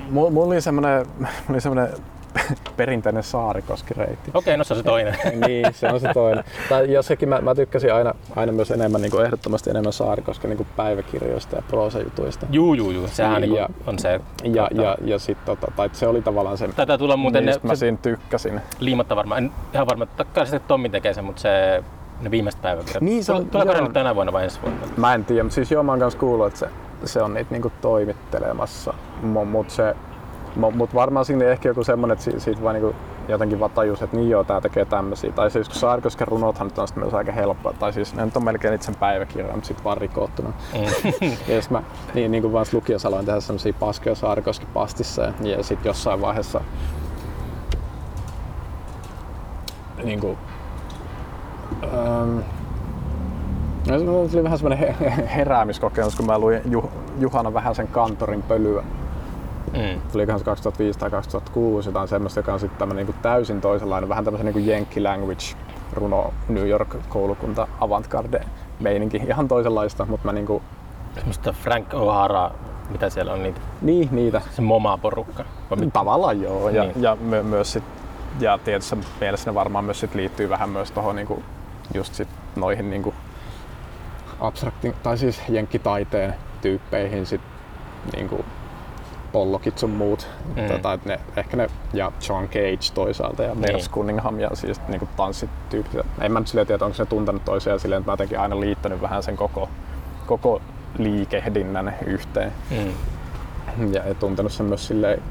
Mulla, mulla oli semmoinen, mulla oli semmoinen [laughs] perinteinen Saarikoski-reitti. Okei, no se on se toinen. [laughs] niin, se on se toinen. Tai, ja sekin mä, mä tykkäsin aina, aina myös enemmän, niin kuin ehdottomasti enemmän Saarikosken niin kuin päiväkirjoista ja proosajutuista. juu, juu, juu. Sehän Ja- niinku on se. Ja, tota, ja, ja sit, tota, tai se oli tavallaan se, Taitaa tulla muuten ne, mistä mä se siinä tykkäsin. liimatta varmaan. En ihan varma, että kai sitten Tommi tekee sen, mutta se ne viimeiset päiväkirjat. Niin, se on- Tuleeko ne nyt tänä vuonna vai ensi vuonna? Mä en tiedä, mutta siis joo, mä oon kanssa kuullut, että se, se on niitä niinku toimittelemassa. Mutta se, mu- mut varmaan siinä oli ehkä joku semmonen, että si- siitä vaan niinku jotenkin vaan tajus, että niin joo, tää tekee tämmösiä. Tai siis kun Saarikosken runothan nyt on sitten myös aika helppoa. Tai siis ne nyt on melkein itse päiväkirja, mutta sitten vaan rikottuna. [laughs] Mm. Ja jos mä niin, niin kuin vaan lukiossa aloin tehdä semmosia paskeja Saarikoski pastissa ja, ja sitten jossain vaiheessa niin kuin, ähm, no, se tuli vähän semmoinen he- heräämiskokemus, kun mä luin Ju- Juhana vähän sen kantorin pölyä. Mm. Tulikohan se 2005 tai 2006 jotain semmoista, joka on sitten tämmöinen niin täysin toisenlainen, vähän tämmöisen niin Yankee language runo New York koulukunta avantgarde meininki. Ihan toisenlaista, mutta mä niinku, Semmoista Frank O'Hara, mitä siellä on, niitä, niin niitä se Moma-porukka. Vai mit- Tavallaan joo. Ja, Niin. ja my, myös sit, ja tietyssä mielessä ne varmaan myös sit liittyy vähän myös tuohon niinku, just sit noihin niinku abstrakti, tai siis jenkkitaiteen tyyppeihin sit niinku Pollokit sun muut. Mm. Tota, ne, ehkä ne, ja John Cage toisaalta ja Merce Niin. Cunningham ja siis niinku tanssityyppiset. En mä nyt silleen tiedä, onko ne tuntenut toisiaan silleen, että mä jotenkin aina liittänyt vähän sen koko, koko liikehdinnän yhteen Mm. ja ja tuntenut sen myös silleen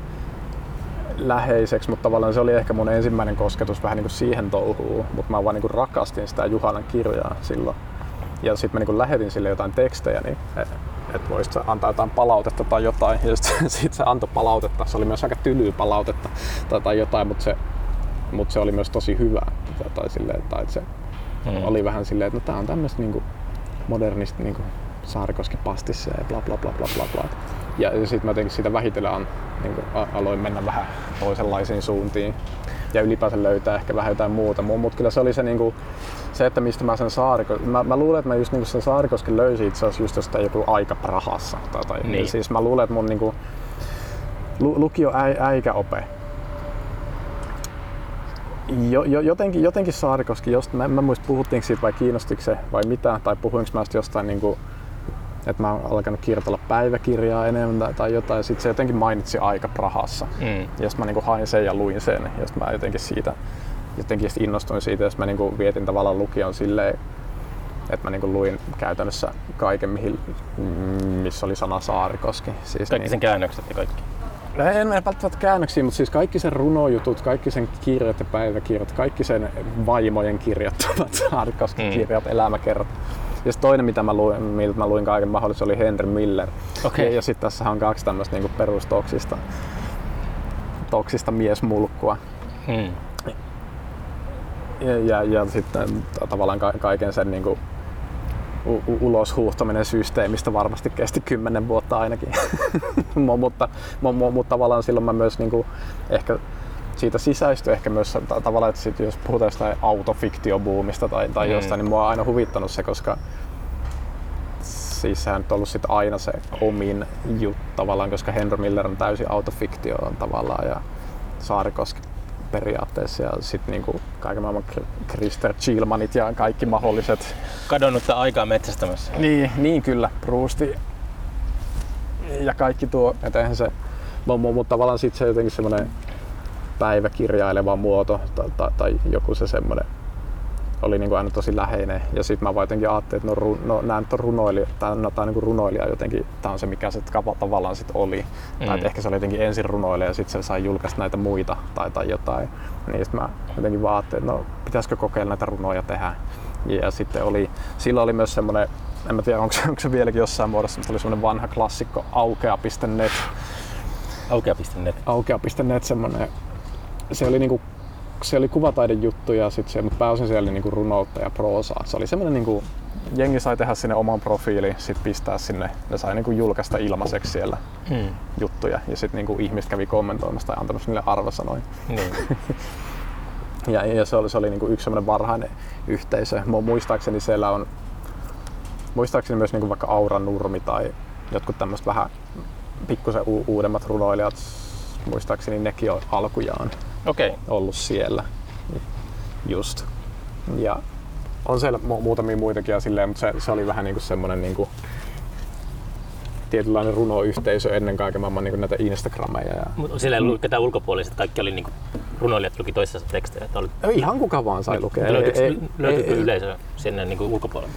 läheiseksi, mutta tavallaan se oli ehkä mun ensimmäinen kosketus vähän niin kuin siihen touhuun, mutta mä vaan niin kuin rakastin sitä Juhanan kirjaa silloin. Ja sitten mä niin lähetin sille jotain tekstejä, niin että voisit sä antaa jotain palautetta tai jotain. Ja sitten [laughs] sit se antoi palautetta. Se oli myös aika tylyä palautetta tai, tai jotain, mutta se, mutta se oli myös tosi hyvä. Tai, tai silleen, tai se Mm. oli vähän silleen, että no tää on tämmöistä niinku modernista niinku Saarikoski pastissa ja bla bla bla bla bla bla. Ja sitten mä jotenkin siitä vähitellen a- aloin mennä vähän toisenlaisiin suuntiin ja ylipäänsä löytää ehkä vähän jotain muuta. Mutta kyllä se oli se, niinku, se että mistä mä sen saariko... Mä, mä luulen, että mä just niinku sen saarikosken löysin itse asiassa just jostain joku aika Prahassa. Tai, tai, Niin. Siis mä luulen, että mun niinku, lu, lukio äi, äikäope jo, jo, jotenkin, jotenkin Saarikoski, jost, mä, mä muista puhuttiinko siitä vai kiinnostiko se vai mitä, tai puhuinko mä jostain niin kuin, että mä oon alkanut kirjoitella päiväkirjaa enemmän tai, tai jotain, ja sitten se jotenkin mainitsi aika Prahassa. Mm. Ja sitten mä niinku hain sen ja luin sen, ja sitten mä jotenkin siitä jotenkin innostuin siitä, sit mä niinku vietin tavallaan lukion silleen, että mä niinku luin käytännössä kaiken, mihin, missä oli sana Saarikoski. Siis Kaikki sen käännökset ja kaikki. No En, en välttämättä käännöksiä, mutta siis kaikki sen runojutut, kaikki sen kirjat ja päiväkirjat, kaikki sen vaimojen kirjoittamat [laughs] Saarikosken Mm. elämäkerrat. Ja toinen, mitä mä luin, miltä mä luin kaiken mahdollisen, oli Henry Miller. Okei. Ja, ja sitten tässä on kaksi tämmöistä niinku perustoksista toksista miesmulkkua. Mm. Ja, ja, ja sitten ta- tavallaan ka- kaiken sen niinku u- ulos huuhtaminen systeemistä varmasti kesti kymmenen vuotta ainakin. [laughs] mutta, mutta, mutta tavallaan silloin mä myös niin kuin, ehkä siitä sisäistyi ehkä myös tavallaan, että sit jos puhutaan jostain autofiktiobuumista tai, tai mm. jostain, niin mua on aina huvittanut se, koska siis sehän on ollut sit aina se omin juttu tavallaan, koska Henry Miller on täysin autofiktio on tavallaan ja Saarikoski periaatteessa ja sitten niinku kaiken maailman Krister Chilmanit ja kaikki mahdolliset. Kadonnutta aikaa metsästämässä. Niin, niin kyllä, Prusti ja kaikki tuo, että eihän se, mutta tavallaan sitten se jotenkin semmoinen päiväkirjaileva muoto tai, tai, tai joku se semmoinen oli niin kuin aina tosi läheinen. Ja sitten mä vaan jotenkin ajattelin, että no, no nämä nyt on runoilija, tai no, on niin runoilija jotenkin, tämä on se mikä se tavallaan sitten oli. Mm. Tai että ehkä se oli jotenkin ensin runoilija ja sitten se sai julkaista näitä muita tai, tai jotain. Niin sitten mä jotenkin vaan ajattelin, että no pitäisikö kokeilla näitä runoja tehdä. Ja sitten oli, silloin oli myös semmoinen, en mä tiedä onko se, [laughs] onko se vieläkin jossain muodossa, mutta oli semmoinen vanha klassikko aukea.net. Aukea.net. Aukea.net semmoinen, se oli niinku se oli kuvataiden juttu ja sit se, mutta pääosin siellä oli niinku runoutta ja proosaa. Se oli semmoinen niinku, jengi sai tehdä sinne oman profiili, sit pistää sinne, ne sai niinku julkaista ilmaiseksi siellä hmm. juttuja ja sitten niinku ihmiset kävi kommentoimassa tai antamassa niille arvosanoja. Niin. [laughs] ja, ja, se oli, se oli niinku yksi semmoinen varhainen yhteisö. Muistaakseni siellä on, muistaakseni myös niinku vaikka Aura Nurmi tai jotkut tämmöiset vähän pikkusen u- uudemmat runoilijat, muistaakseni nekin on alkujaan okay. ollut siellä. Just. Ja on siellä mu- muutamia muitakin ja silleen, mutta se, se oli vähän niinku semmoinen niinku tietynlainen runoyhteisö ennen kaiken maailman niinku näitä Instagrameja. Ja... Mutta siellä ei ollut ketään ulkopuoliset, kaikki oli niinku runoilijat luki toisessa tekstejä. Että oli... Ei, ihan kuka vaan sai lukea. Löytyykö, ei, löytyykö ei, yleisö sinne niinku ulkopuolelle?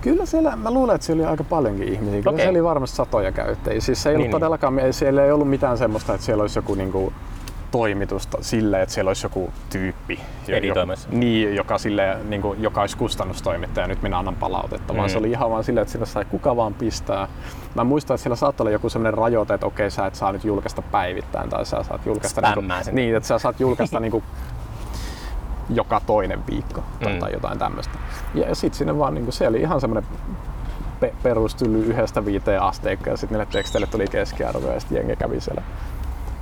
Kyllä siellä, mä luulen, että siellä oli aika paljonkin ihmisiä. Kyllä okay. siellä oli varmasti satoja käyttäjiä. Siis se ei niin, ollut niin. todellakaan, siellä ei ollut mitään semmoista, että siellä olisi joku niinku toimitusta silleen, että siellä olisi joku tyyppi, jo, niin, joka, sille, niin kuin, joka olisi kustannustoimittaja ja nyt minä annan palautetta, mm. vaan se oli ihan vaan silleen, että sillä sai kuka vaan pistää. Mä muistan, että siellä saattoi olla joku sellainen rajoite, että okei, sä et saa nyt julkaista päivittäin tai sä saat julkaista, niin, kuin, niin että sä saat julkaista [laughs] niin kuin, joka toinen viikko tai, mm. tai jotain tämmöistä. Ja sitten sinne vaan, niin kuin, se oli ihan semmoinen pe- perustyly yhdestä viiteen asteikkoa ja sitten niille teksteille tuli keskiarvo ja sitten jengi kävi siellä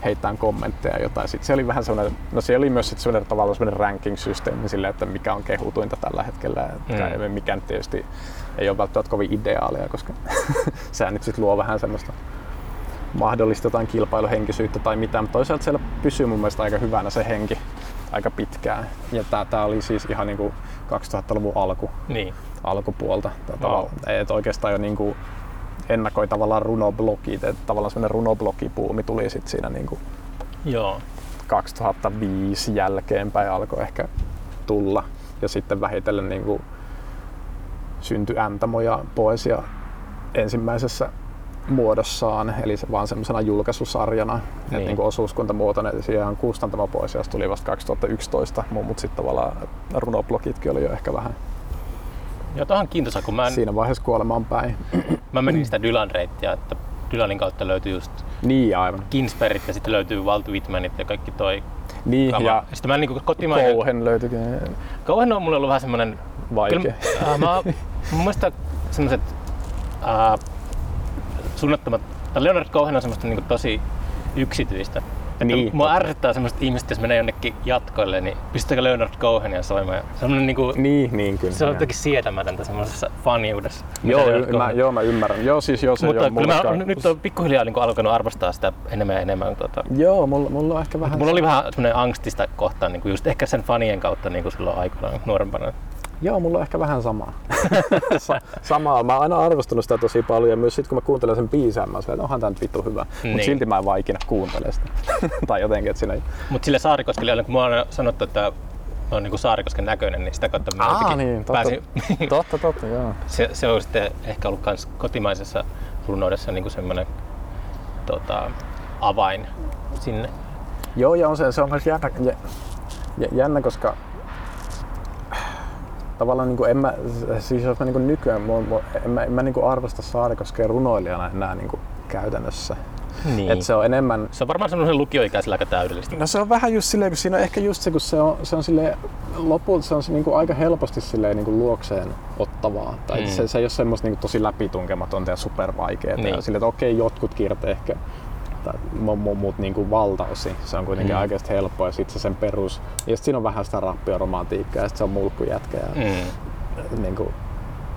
heittää kommentteja jotain. Sitten se oli vähän semmoinen, no se oli myös semmoinen tavallaan semmoinen ranking-systeemi sille, että mikä on kehutuinta tällä hetkellä. Mm. Mikä tietysti ei ole välttämättä kovin ideaalia, koska [laughs] sehän nyt sitten luo vähän semmoista mahdollista jotain kilpailuhenkisyyttä tai mitään, mutta toisaalta siellä pysyy mun mielestä aika hyvänä se henki aika pitkään. Ja tää, tää oli siis ihan niinku 2000-luvun alku, niin. alkupuolta. Oh. Et oikeastaan jo niinku ennakoi tavallaan runoblogit, että tavallaan semmoinen runoblogipuumi tuli sitten siinä niin kuin Joo. 2005 jälkeenpäin alkoi ehkä tulla ja sitten vähitellen niin kuin syntyi Äntamo ja poesia ensimmäisessä muodossaan, eli se vaan semmoisena julkaisusarjana, niin. että niin kuin osuuskuntamuotoinen, siihen kustantamo poesiasta tuli vasta 2011, mutta sitten tavallaan runoblogitkin oli jo ehkä vähän Joo, tuohon kiintoisa, kun mä en... Siinä vaiheessa kuolemaan päin. Mä menin sitä Dylan-reittiä, että Dylanin kautta löytyy just niin, aivan. Kinsperit ja sitten löytyy Walt Whitmanit ja kaikki toi niin, kama. ja sitten mä niin kotimainen... Kouhen löytyykin. Kouhen on mulle ollut vähän semmonen... Vaikea. Kyllä, äh, mä, mun mielestä semmoset äh, suunnattomat... Leonard Cohen on semmoista niin tosi yksityistä. Niin, mua ärsyttää semmoiset ihmiset, jos menee jonnekin jatkoille, niin pistäkö Leonard Cohenia soimaan. Semmoinen niinku, niin, niin kyllä. Se on jotenkin sietämätöntä semmoisessa faniudessa. Joo, y- mä, joo, mä ymmärrän. Joo, siis joo, se Mutta kyllä mä nyt on pikkuhiljaa niin alkanut arvostaa sitä enemmän ja enemmän. Tuota. Joo, mulla, mulla on ehkä vähän... Mulla oli vähän semmoinen angstista kohtaan, niin kuin just ehkä sen fanien kautta niin kuin silloin aikoinaan nuorempana. Joo, mulla on ehkä vähän samaa. [laughs] Sa- samaa. Mä oon aina arvostanut sitä tosi paljon ja myös sit kun mä kuuntelen sen biisän, mä että onhan tää nyt vittu hyvä. Niin. Mutta silti mä en vaan ikinä kuuntele sitä. [laughs] tai jotenkin, että siinä ei... Mut sille Saarikoskelle, kun mä oon sanottu, että on niin kuin Saarikosken näköinen, niin sitä kautta mä Aa, niin, totta, pääsin... [laughs] totta, totta, joo. Se, se on sitten ehkä ollut kans kotimaisessa runoudessa niin semmoinen tota, avain sinne. Joo, ja on se, se on myös jännä, jännä, koska tavallaan niin kuin en mä, siis jos mä niin nykyään, mä, en mä, en mä niin arvosta Saarikoskea runoilijana enää niin käytännössä. Niin. Et se on enemmän... Se on varmaan semmoisen lukioikäisellä aika täydellistä. No se on vähän just silleen, kun siinä on ehkä just se, kun se on, se on silleen, lopulta se on se niinku aika helposti silleen niinku luokseen ottavaa. Tai Mm. se, se ei ole semmoista niinku tosi läpitunkematonta ja supervaikeaa. Niin. Ja silleen, että okei, jotkut kirjat ehkä, tai mu- mu- muut niinku valtaosi, se on kuitenkin Mm. oikeasti helppoa. Ja sitten se sen perus, ja sit siinä on vähän sitä rappioromantiikkaa ja sitten se on mulkkujätkä ja, Mm. niinku,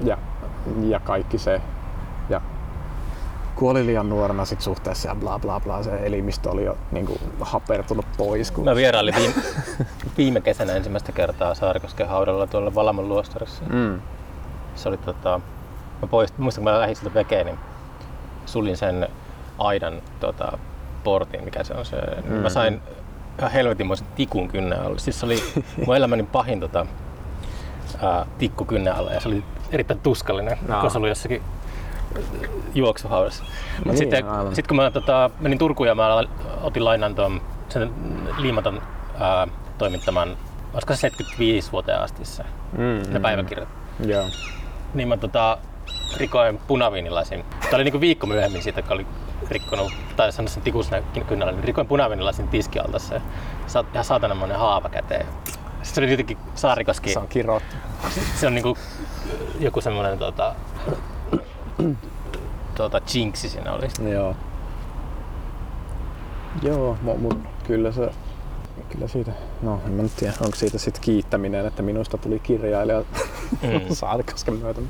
ja, ja kaikki se. Ja kuoli liian nuorena sit suhteessa ja bla bla bla. Se elimistö oli jo niinku hapertunut pois. Kun... Mä vierailin viime, [laughs] viime kesänä ensimmäistä kertaa Saarikosken haudalla tuolla Valamon luostarissa. Mm. Se oli tota, mä poist, muistan kun mä lähdin siltä vekeen, niin sulin sen aidan tota, portin, mikä se on se. Mm. Mä sain ihan helvetinmoisen tikun kynnen alle. Siis se oli [laughs] mun elämäni pahin tota, ää, tikku kynnen alla ja se oli erittäin tuskallinen, Aa. kun se oli jossakin juoksuhaudassa. Mut niin, sitten sit kun mä tota, menin Turkuun ja mä otin lainan tuon sen liimaton ää, toimittaman, olisiko se 75 vuoteen asti se, Mm, ne päiväkirjat. Joo. Niin mä tota, rikoin punaviinilasin. Tämä oli niinku viikko myöhemmin siitä, kun oli rikkonut, tai sanoa sen tikusna kynnällä, niin rikoin punaviinilasin tiskialtassa ja sa- ihan saatanamainen haava käteen. Sitten se oli jotenkin Saarikoski, Se on kirottu. se on niinku joku semmoinen tota, tota jinxi siinä oli. Joo. Joo, mu- mut kyllä se kyllä siitä, no en mä nyt tiedä, onko siitä sitten kiittäminen, että minusta tuli kirjailija Mm. [laughs] Saarikosken myötä.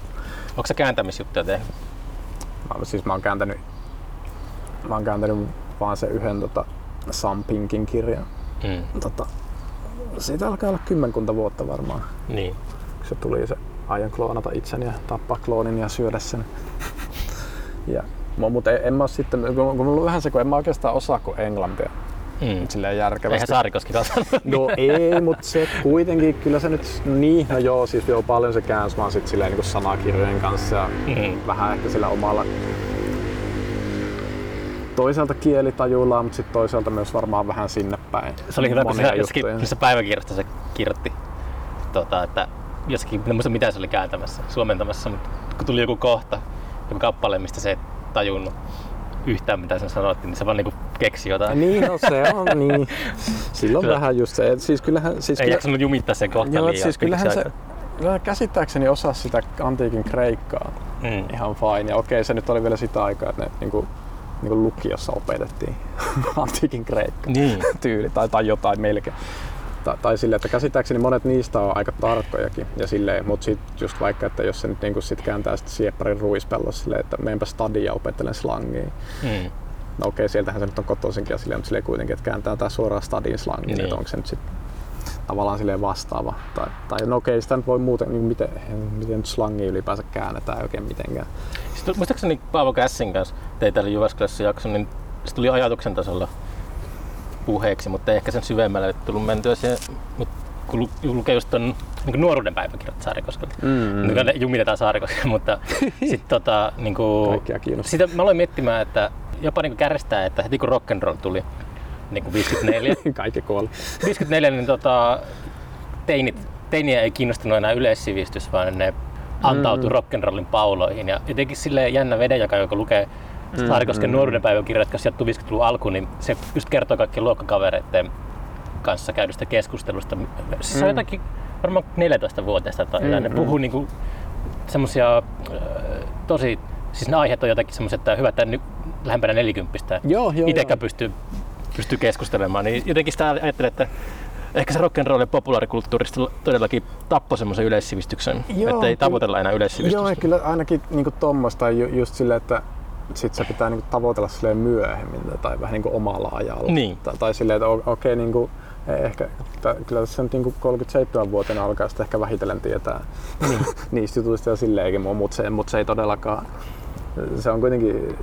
Onko sä kääntämisjuttuja tehnyt? Mä, siis mä oon kääntänyt, mä oon kääntänyt vaan sen yhden tota, Sam Pinkin kirjan. Mm. Tota, siitä alkaa olla kymmenkunta vuotta varmaan, Niin. se tuli se aion kloonata itseni ja tappaa kloonin ja syödä sen. ja, mutta en, en mä sitten, kun, kun mulla on vähän se, kun en mä oikeastaan osaa kuin englantia Mm. silleen järkevästi. Eihän Saarikoski. [laughs] No ei, mutta se kuitenkin, kyllä se nyt, niin, no joo, siis joo, paljon se käänsi vaan sit silleen niin sanakirjojen kanssa ja Mm. vähän ehkä sillä omalla toisaalta kielitajuilla, mutta sitten toisaalta myös varmaan vähän sinne päin. Se oli hyvä, kun se jossakin missä päiväkirjasta se kirjoitti, tota, että jossakin, en muista mitä se oli kääntämässä, suomentamassa, mutta kun tuli joku kohta, joku kappale, mistä se ei tajunnut yhtään mitä sen sanottiin, niin se vaan niinku keksi jotain. Niin, no se on [laughs] niin. Silloin Kyllä. vähän just se, siis kyllähän, siis Ei kyllä, jaksanut jumittaa sen kohta joo, liian siis kyllähän se, kyllä käsittääkseni osaa sitä antiikin kreikkaa aikaa. Mm. ihan fine. Ja okei, se nyt oli vielä sitä aikaa, että ne niinku, niinku lukiossa opetettiin [laughs] antiikin kreikkaa. Niin. [laughs] tyyli tai, tai jotain melkein. Tai, tai sille, että käsittääkseni monet niistä on aika tarkkojakin. Ja silleen, mutta sitten just vaikka, että jos se nyt niinku sit kääntää sitten siepparin ruispellossa silleen, että menenpä stadia opettelen slangia. Mm. No okei, sieltähän se nyt on kotoisinkin ja silleen, mutta silleen kuitenkin, että kääntää tää suoraan stadin slangiin, Niin. niin. että onko se nyt sitten tavallaan silleen vastaava. Tai, tai no okei, sitä nyt voi muuten, niin miten, miten nyt slangi ylipäänsä käännetään oikein mitenkään. Sitten muistaakseni Paavo Kässin kanssa tein täällä Jyväskylässä jakson, niin se tuli ajatuksen tasolla puheeksi, mutta ei ehkä sen syvemmälle tullut mentyä siihen. Mutta kun lu- lukee just ton niin nuoruuden päiväkirjat Saarikoskelta, Mm. niin jumitetaan Saarikoskelle, [laughs] mutta sitten tota, niin kuin, sitä mä aloin miettimään, että jopa niin kärjestää, että heti kun rock'n'roll tuli, niin kuin 54, [laughs] Kaikki kuoli. 54 niin tota, teinit, teiniä ei kiinnostunut enää yleissivistys, vaan ne antautui mm. rock'n'rollin pauloihin. Ja jotenkin sille jännä vedenjaka, joka lukee Saarikosken mm. nuoruuden päiväkirjat, jotka sijoittuu 50-luvun alkuun, niin se just kertoo kaikkien luokkakavereiden kanssa käydystä keskustelusta. Siis se on jotakin varmaan 14-vuotiaista tai mm, ne puhuu niinku semmosia äh, tosi, siis ne aiheet on jotakin semmoisia, että hyvä, että ny, lähempänä 40 Joo, joo, itsekään joo. pystyy, pystyy keskustelemaan, niin jotenkin sitä ajattelen, että ehkä se rock'n'roll ja populaarikulttuurista todellakin tappoi semmoisen yleissivistyksen, Joo, että ei tavoitella enää yleissivistystä. Joo, kyllä ainakin niinku tommosta ju, just silleen, että sit se pitää niinku tavoitella silleen myöhemmin tai vähän niinku omalla ajalla. Niin. Tai, tai silleen, että okei, okay, niinku, ehkä, ta, kyllä tässä nyt niinku 37-vuotiaana alkaa sitten ehkä vähitellen tietää Niin. [laughs] niistä jutuista ja silleenkin, mutta se, mut se ei todellakaan, se on kuitenkin,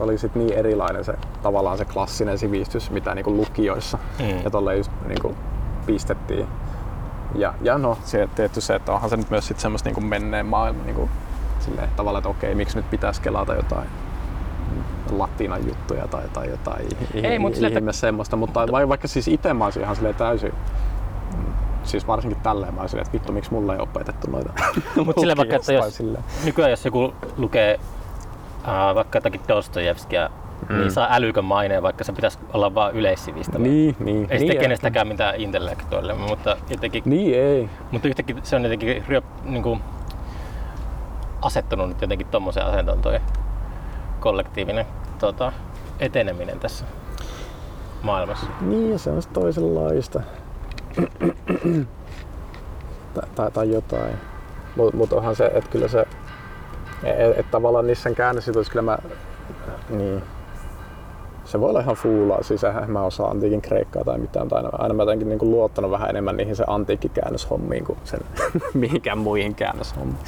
oli sit niin erilainen se tavallaan se klassinen sivistys, mitä niinku lukioissa Mm. ja tolleen just niinku pistettiin. Ja, ja no, se tietty se, että onhan se nyt myös sit semmoista niinku menneen maailman niinku, silleen, tavallaan, että okei, miksi nyt pitäisi kelata jotain latinan juttuja tai, tai jotain Ei, mut sille, että- ihme semmoista, mutta vai, vaikka siis itse mä olisin ihan täysin siis varsinkin tälleen mä olisin, että vittu miksi mulla ei opetettu noita [laughs] Mutta silleen vaikka, että jos silleen. nykyään jos joku lukee äh, vaikka jotakin Dostojevskia mm. niin saa älykön maineen, vaikka se pitäisi olla vain yleissivistävä. Niin, niin. Ei niin sitten kenestäkään mitään intellektuaalia, mutta jotenkin, Niin ei. mutta yhtäkkiä se on jotenkin ryöp, niin kuin, asettunut nyt jotenkin tommoseen asentoon toi kollektiivinen tota, eteneminen tässä maailmassa. Niin, se on toisenlaista. tai, tai, tai jotain. Mutta mut onhan se, että kyllä se, että et tavallaan niissä käännösjutuissa kyllä mä, niin, se voi olla ihan fuulaa, siis eihän mä osaa antiikin kreikkaa tai mitään, mutta aina, aina mä jotenkin niin luottanut vähän enemmän niihin se antiikkikäännöshommiin kuin sen [laughs] mihinkään muihin käännöshommiin.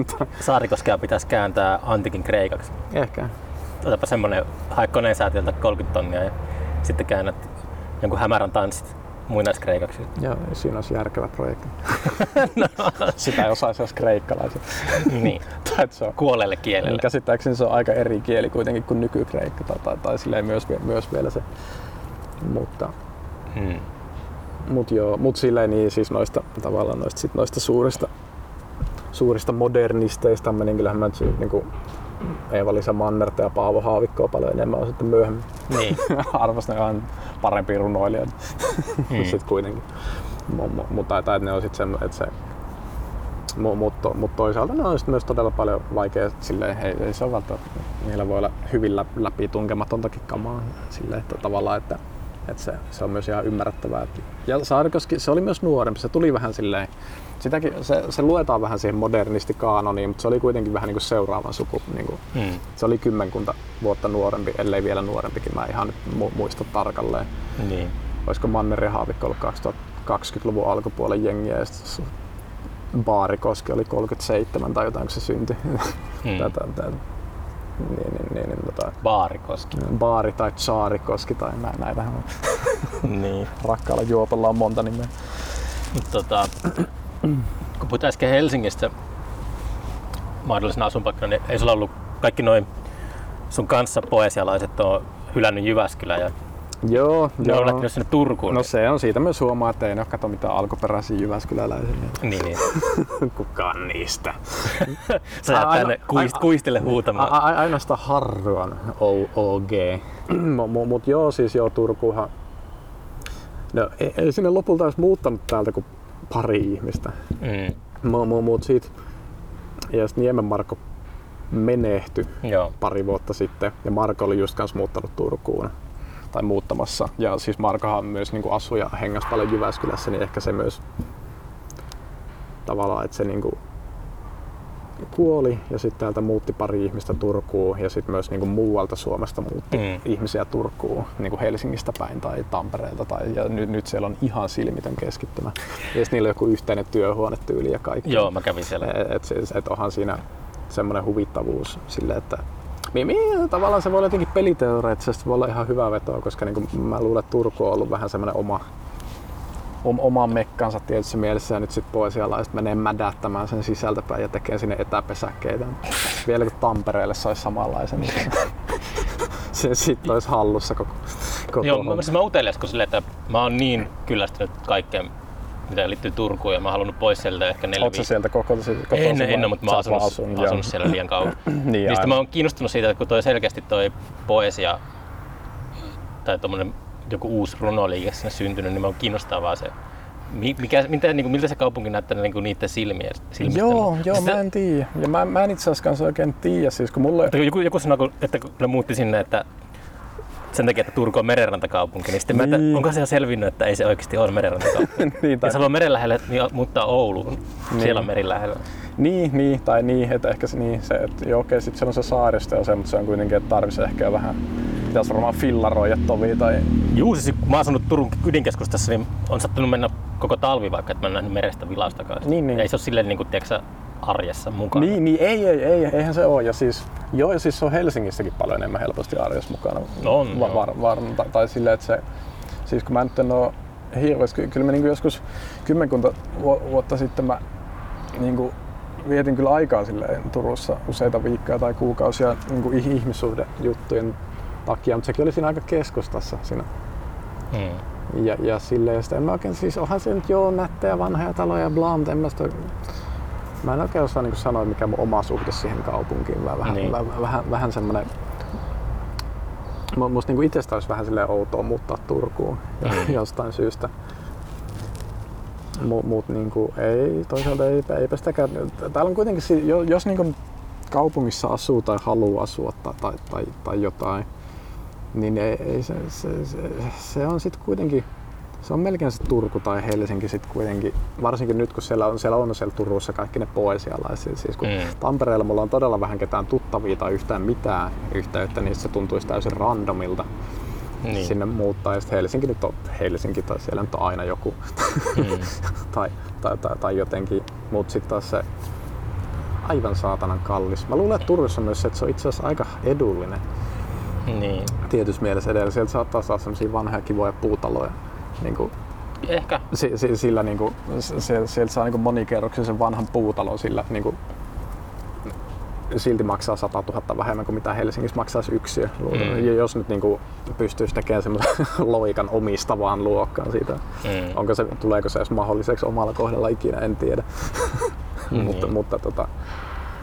[laughs] Saarikoskea pitäisi kääntää antikin kreikaksi. Ehkä. Otapa semmonen, hae koneen säätiöltä 30 tonnia ja sitten käännät jonkun hämärän tanssit muinaiskreikaksi. Joo, siinä olisi järkevä projekti. [laughs] no. Sitä ei osaisi jos kreikkalaiset. niin, tai se on, kuolleelle kielelle. niin käsittääkseni se on aika eri kieli kuitenkin kuin nykykreikka tai, tai, tai silleen myös, myös vielä se. Mutta, Hmm. mut joo, mut silleen niin siis noista tavallaan noista, sit noista suurista, suurista modernisteista, niin kyllähän mä nyt niinku Eeva-Liisa Mannerta ja Paavo Haavikkoa paljon enemmän on sitten myöhemmin. Niin. [laughs] Arvostan ihan parempia runoilijoita Hmm. [laughs] sitten kuitenkin. Mutta että ne on sitten se, että se mutta mut toisaalta ne on sit myös todella paljon vaikea, silleen, ei, ei se ole välttämättä, niillä voi olla hyvin lä- läpi tunkematontakin kamaa silleen, että tavallaan, että, että se, se, on myös ihan ymmärrettävää. Ja Saarikoski, se oli myös nuorempi, se tuli vähän silleen, sitäkin, se, se luetaan vähän siihen modernisti kaanoniin, mutta se oli kuitenkin vähän niin kuin seuraavan suku. Niin kuin, Hmm. se oli kymmenkunta vuotta nuorempi, ellei vielä nuorempikin, mä ihan nyt mu- muista tarkalleen. Niin. Olisiko Manner ja Haavikko ollut 2020-luvun alkupuolen jengiä ja sitten Baarikoski oli 37 tai jotain, kun se syntyi. [laughs] Hmm. Tätä, tätä. Niin, niin, niin, niin, tota, Baarikoski. Baari tai Tsaarikoski tai nä, näitähän on. [laughs] niin. Rakkaalla juopolla on monta nimeä. Tota, kun puhutaan äsken Helsingistä mahdollisena asunpaikkana, niin ei sulla ollut kaikki noin sun kanssa poesialaiset on hylännyt Jyväskylän ja Joo, ne on joo. lähtenyt sinne Turkuun. No se on siitä myös huomaa, että ei ne ole kato mitään alkuperäisiä Jyväskyläläisiä. niin, niin. [laughs] Kukaan niistä. [laughs] Sä jäät tänne kuist, a- kuistille A- huutamaan. a- ainoastaan harvoin O- OG. [clears throat] Mutta mut joo, siis joo, Turkuhan... No, ei, ei sinne lopulta olisi muuttanut täältä kuin pari ihmistä. Mm. Mu- mu- Mut siitä... Ja sitten Niemen Marko menehtyi Joo. pari vuotta sitten. Ja Marko oli just kanssa muuttanut Turkuun tai muuttamassa. Ja siis Markohan myös niin asui ja hengasi paljon Jyväskylässä, niin ehkä se myös tavallaan, että se niin kuin kuoli ja sitten täältä muutti pari ihmistä Turkuun ja sitten myös niin kuin muualta Suomesta muutti Mm. ihmisiä Turkuun, niin kuin Helsingistä päin tai Tampereelta tai ja nyt, nyt siellä on ihan silmitön keskittymä. Ja sitten niillä on joku yhteinen työhuonetyyli ja kaikki. Joo, mä kävin siellä. Et, et, siis, et onhan siinä semmoinen huvittavuus sille, että tavallaan se voi olla jotenkin peliteoreettisesti voi olla ihan hyvä vetoa, koska niin kuin mä luulen, että Turku on ollut vähän semmoinen oma, om, oman mekkansa tietyssä mielessä ja nyt sitten poesialaiset menee mädättämään sen sisältäpäin ja tekee sinne etäpesäkkeitä. Vielä kun Tampereelle [laughs] se olisi samanlaisen, niin se sitten olisi hallussa koko, koko Joo, homma. mä, mä utelias, kun silleen, että mä oon niin kyllästynyt kaikkeen, mitä liittyy Turkuun ja mä oon halunnut pois sieltä ehkä neljä Oletko sieltä koko, koko En, en mutta mä oon asunut, asunut joo. siellä liian kauan. [clears throat] Niin, sitten aivan. mä oon kiinnostunut siitä, että kun toi selkeästi toi poesia tai tommonen joku uusi runoliike sinne syntynyt, niin mä oon kiinnostavaa se, mi- mikä, mitä, niin kuin, miltä se kaupunki näyttää niin kuin niiden silmiä, silmistä. Joo, joo, Sitten- mä en tiedä. Ja mä, mä en itse asiassa kanssa oikein tiedä, siis kun mulle... Mutta joku, joku sanoi, että kun ne muutti sinne, että sen takia, että Turku on merenrantakaupunki, niin sitten mä, että Niin. onko se selvinnyt, että ei se oikeasti ole merenrantakaupunki. [laughs] niin, tai, Jos haluaa meren lähelle, niin muuttaa Ouluun. Niin. Siellä on meri lähellä. niin, niin, tai niin, että ehkä se, niin, se että joo, okei, sitten siellä on se saaristo ja se, mutta se on kuitenkin, että tarvitsisi ehkä vähän, pitäisi varmaan fillaroida tovi tai... Juu, siis kun mä oon asunut Turun ydinkeskustassa, niin on sattunut mennä koko talvi vaikka, että mä en nähnyt merestä vilaustakaan. Niin, niin. Ei se ole silleen niin kuin, tiedätkö, arjessa mukana. Niin, niin, ei, ei, ei, eihän se ole. Ja siis, joo, ja siis se on Helsingissäkin paljon enemmän helposti arjessa mukana. No on, Va- var, var, tai, tai silleen, että se, siis kun mä nyt en ole hirveästi, ky- kyllä mä niin joskus kymmenkunta vu- vuotta sitten mä niin kuin vietin kyllä aikaa silleen Turussa useita viikkoja tai kuukausia niin ihmissuhdejuttujen takia, mutta sekin oli siinä aika keskustassa siinä Mm. ja, ja silleen, ja en mä oikein, siis onhan se nyt joo nättejä vanhoja taloja ja bla, mutta en mä sitä, mä en oikein osaa niin sanoa, mikä mun oma suhde siihen kaupunkiin, vähän, Niin. niin. vähän, vähän, vähän semmoinen Mu- Musta niinku itsestä olisi vähän silleen outoa muuttaa Turkuun Mm. jostain syystä. Mu- Mut niinku ei, toisaalta ei, eipä sitäkään. Täällä on kuitenkin, jos niinku kaupungissa asuu tai haluaa asua tai, tai, tai, tai jotain, niin ei, ei se, se, se, se, on sitten kuitenkin, se on melkein se Turku tai Helsinki sitten kuitenkin, varsinkin nyt kun siellä on siellä, on siellä Turussa kaikki ne poesialaiset. Siis kun Mm. Tampereella mulla on todella vähän ketään tuttavia tai yhtään mitään yhteyttä, niin se tuntuisi täysin randomilta Niin. sinne muuttaa. Ja sitten Helsinki nyt on Helsinki tai siellä nyt on aina joku Mm. [laughs] tai, tai, tai, tai jotenkin. Mutta sitten taas se aivan saatanan kallis. Mä luulen, että Turussa myös, että se on itse asiassa aika edullinen niin. tietyssä mielessä edellä. Sieltä saattaa saada sellaisia vanhoja kivoja puutaloja. Niin kuin, Ehkä. si, si, sillä niin kuin, se, sieltä saa niin monikerroksisen vanhan puutalon sillä niin kuin, silti maksaa 100 000 vähemmän kuin mitä Helsingissä maksaisi yksiö. Mm. Ja jos nyt niin kuin, pystyisi tekemään semmoisen [laughs] loikan omistavaan luokkaan siitä. Mm. Onko se, tuleeko se edes mahdolliseksi omalla kohdalla ikinä, en tiedä. [laughs] Niin. mutta, mutta tota,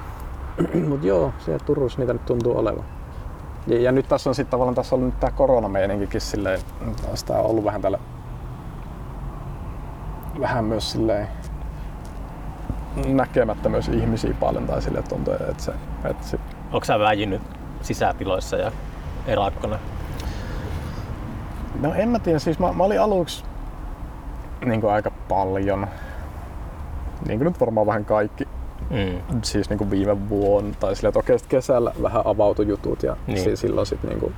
[clears throat] mut joo, siellä Turussa niitä nyt tuntuu olevan. Ja, ja nyt tässä on sitten tavallaan tässä on nyt tää koronameininkikin silleen, sitä on ollut vähän tällä vähän myös silleen näkemättä myös ihmisiä paljon tai että tuntuu, että se, että se Onko sä väijynyt sisätiloissa ja erakkona? No en mä tiedä, siis mä, mä olin aluksi niin kuin aika paljon, niin kuin nyt varmaan vähän kaikki, Mm. siis niin kuin viime vuonna, tai silleen, että okei sit kesällä vähän avautui jutut ja Niin. niin. silloin sitten niin kuin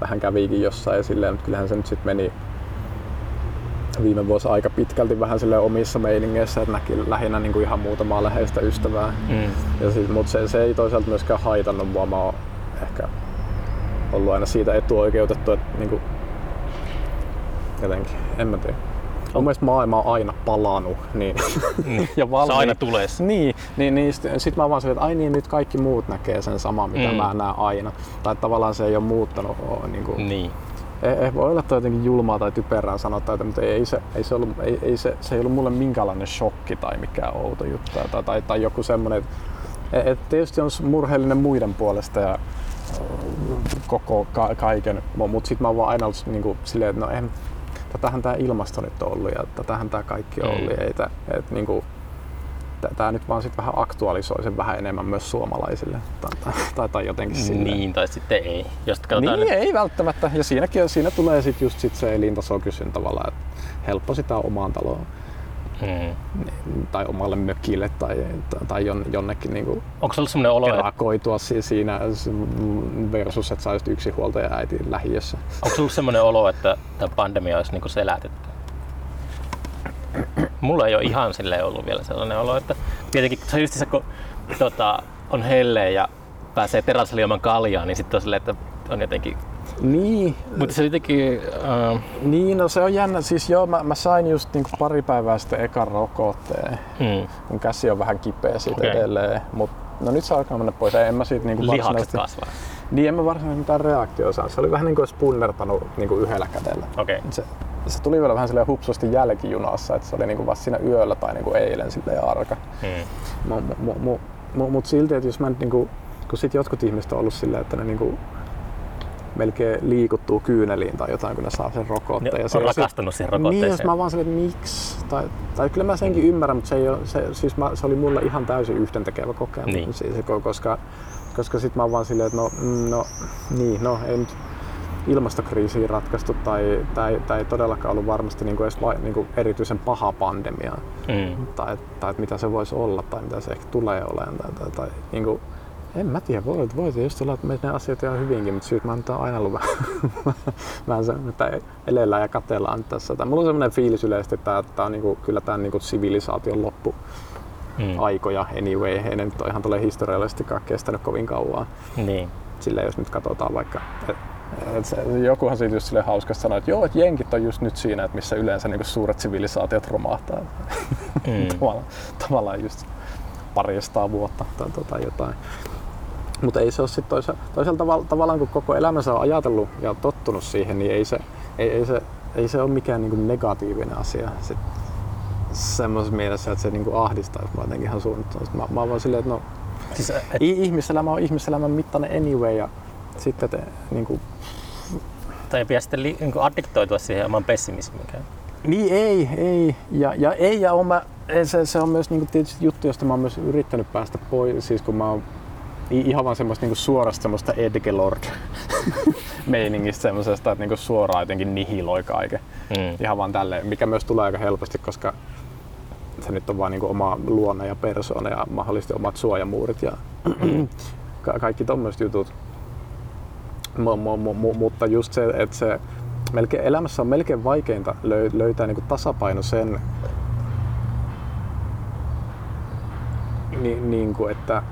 vähän kävikin jossain ja silleen, mutta kyllähän se nyt sitten meni viime vuosi aika pitkälti vähän sille omissa meiningeissä, että näki lähinnä niin kuin ihan muutamaa läheistä ystävää. Mm. Ja siis, mutta se, se, ei toisaalta myöskään haitannut mua. Mä oon ehkä ollut aina siitä etuoikeutettu, että niinku, jotenkin, en mä tiedä. Mun mielestä maailma on aina palannut. Niin. Mm. [laughs] ja Se aina tulee. Niin, niin, niin sitten sit mä vaan silleen, että ai niin, nyt kaikki muut näkee sen saman, mitä Mm. mä näen aina. Tai tavallaan se ei ole muuttanut. oo, Niin kuin, Niin. ei, ei voi olla toi jotenkin julmaa tai typerää sanoa tätä, mutta ei, ei, se, ei, se, ollut, ei, ei se, se ei ollut mulle minkäänlainen shokki tai mikään outo juttu tai, tai, tai joku semmoinen, että et tietysti on murheellinen muiden puolesta ja koko ka, kaiken, mutta sitten mä oon vaan aina ollut niinku silleen, että no en, tätähän tämä ilmasto nyt on ollut ja tätähän tämä kaikki on Mm. ollut. Ja ei tää, et niinku, tämä nyt vaan sit vähän aktualisoi sen vähän enemmän myös suomalaisille tai, tai, tai, tai jotenkin silleen. Niin, tai sitten ei. Jos Niin, nyt, ei välttämättä. Ja siinäkin, siinä tulee sit just sit se elintasokysyn tavallaan, että helppo sitä omaan taloon mm. tai omalle mökille tai, tai jon- jonnekin niinku Onko se ollut sellainen olo, että, erakoitua si- siinä versus, että sä olisit yksi huoltaja äiti lähiössä. onko ollut sellainen olo, että tämä pandemia olisi niinku selätetty? Mulla ei ole ihan silleen ollut vielä sellainen olo, että tietenkin se just se, kun tota, on helleä ja pääsee terassille ilman kaljaa, niin sitten on silleen, että on jotenkin... Niin, Mutta se jotenkin... Äh, niin no se on jännä. Siis joo, mä, mä sain just niinku pari päivää sitten ekan rokotteen. mm, Mun käsi on vähän kipeä siitä okay. edelleen. Mut, no nyt se alkaa mennä pois. En mä siitä niinku varsinaisesti- kasvaa. Niin en mä varsinaisesti mitään reaktioa saa. Se oli vähän niin kuin olisi punnertanut niin kuin yhdellä kädellä. Okei. Se, se tuli vielä vähän silleen hupsusti jälkijunassa, että se oli niin kuin vasta siinä yöllä tai niin kuin eilen silleen arka. Mm. Mu, mu, mu, mu, Mutta silti, että jos mä nyt niin kuin, kun sit jotkut ihmiset on ollut silleen, että ne niin kuin melkein liikuttuu kyyneliin tai jotain, kun ne saa sen rokotteen. Ne Ja se on rakastunut siihen Niin, rokotteeseen. jos mä vaan silleen, että miksi? Tai, tai kyllä mä senkin ymmärrän, mutta se, ei ole, se, siis mä, se oli mulle ihan täysin yhdentekevä kokemus. Niin. Siis, koska, koska sit mä oon vaan silleen, että no, mm, no, niin, no ei nyt ilmastokriisiin ratkaistu tai tämä ei, ei todellakaan ollut varmasti niinku edes vai, niinku erityisen paha pandemia Mm. tai, tai että mitä se voisi olla tai mitä se ehkä tulee olemaan. Tai, tai, tai niinku, en mä tiedä, voi, voi tietysti olla, että menee asiat ihan hyvinkin, mutta syyt mä nyt oon aina ollut vähän, [laughs] vähän se, että elellään ja katellaan tässä. Tai mulla on semmoinen fiilis yleisesti, että tämä on niinku, kyllä tämä niinku sivilisaation loppu Mm. aikoja anyway. Ei ne nyt ole ihan tulee historiallisestikaan kestänyt kovin kauan. Niin. Silleen, jos nyt katsotaan vaikka, et, et se, jokuhan siitä just silleen hauskasti sanoi, että joo, että jenkit on just nyt siinä, että missä yleensä niinku suuret sivilisaatiot romahtaa. Mm. [laughs] tavallaan, tavallaan just parista vuotta tai tota jotain. Mutta ei se ole sitten toisa, toisaalta tavalla, tavallaan, kun koko elämänsä on ajatellut ja tottunut siihen, niin ei se, ei, ei se, ei se ole mikään niinku negatiivinen asia. Sit semmoisessa mielessä, että se niinku ahdistaisi mua jotenkin ihan suunnittomasti. Mä, mä oon vaan silleen, että no, Siis, et, I- ihmiselämä on ihmiselämän mittainen anyway ja sitten te, niin kuin, Tai ei pidä sitten li, niin addiktoitua siihen oman pessimismiin. Niin ei, ei. Ja, ja ei, ja on mä, se, se, on myös niinku tietysti juttu, josta mä oon myös yrittänyt päästä pois, siis kun mä oon ihan vaan semmoista niinku suorasta semmoista edgelord [laughs] meiningistä semmoisesta, että niinku suoraan jotenkin nihiloi kaiken. Mm. Ihan vaan tälleen, mikä myös tulee aika helposti, koska se nyt on vaan niinku oma luonne ja persoona ja mahdollisesti omat suojamuurit ja [clears throat] ka- kaikki tommoiset jutut. M- m- m- mutta just se, että se melkein, elämässä on melkein vaikeinta löytää niinku tasapaino sen, niin, niin kuin, että,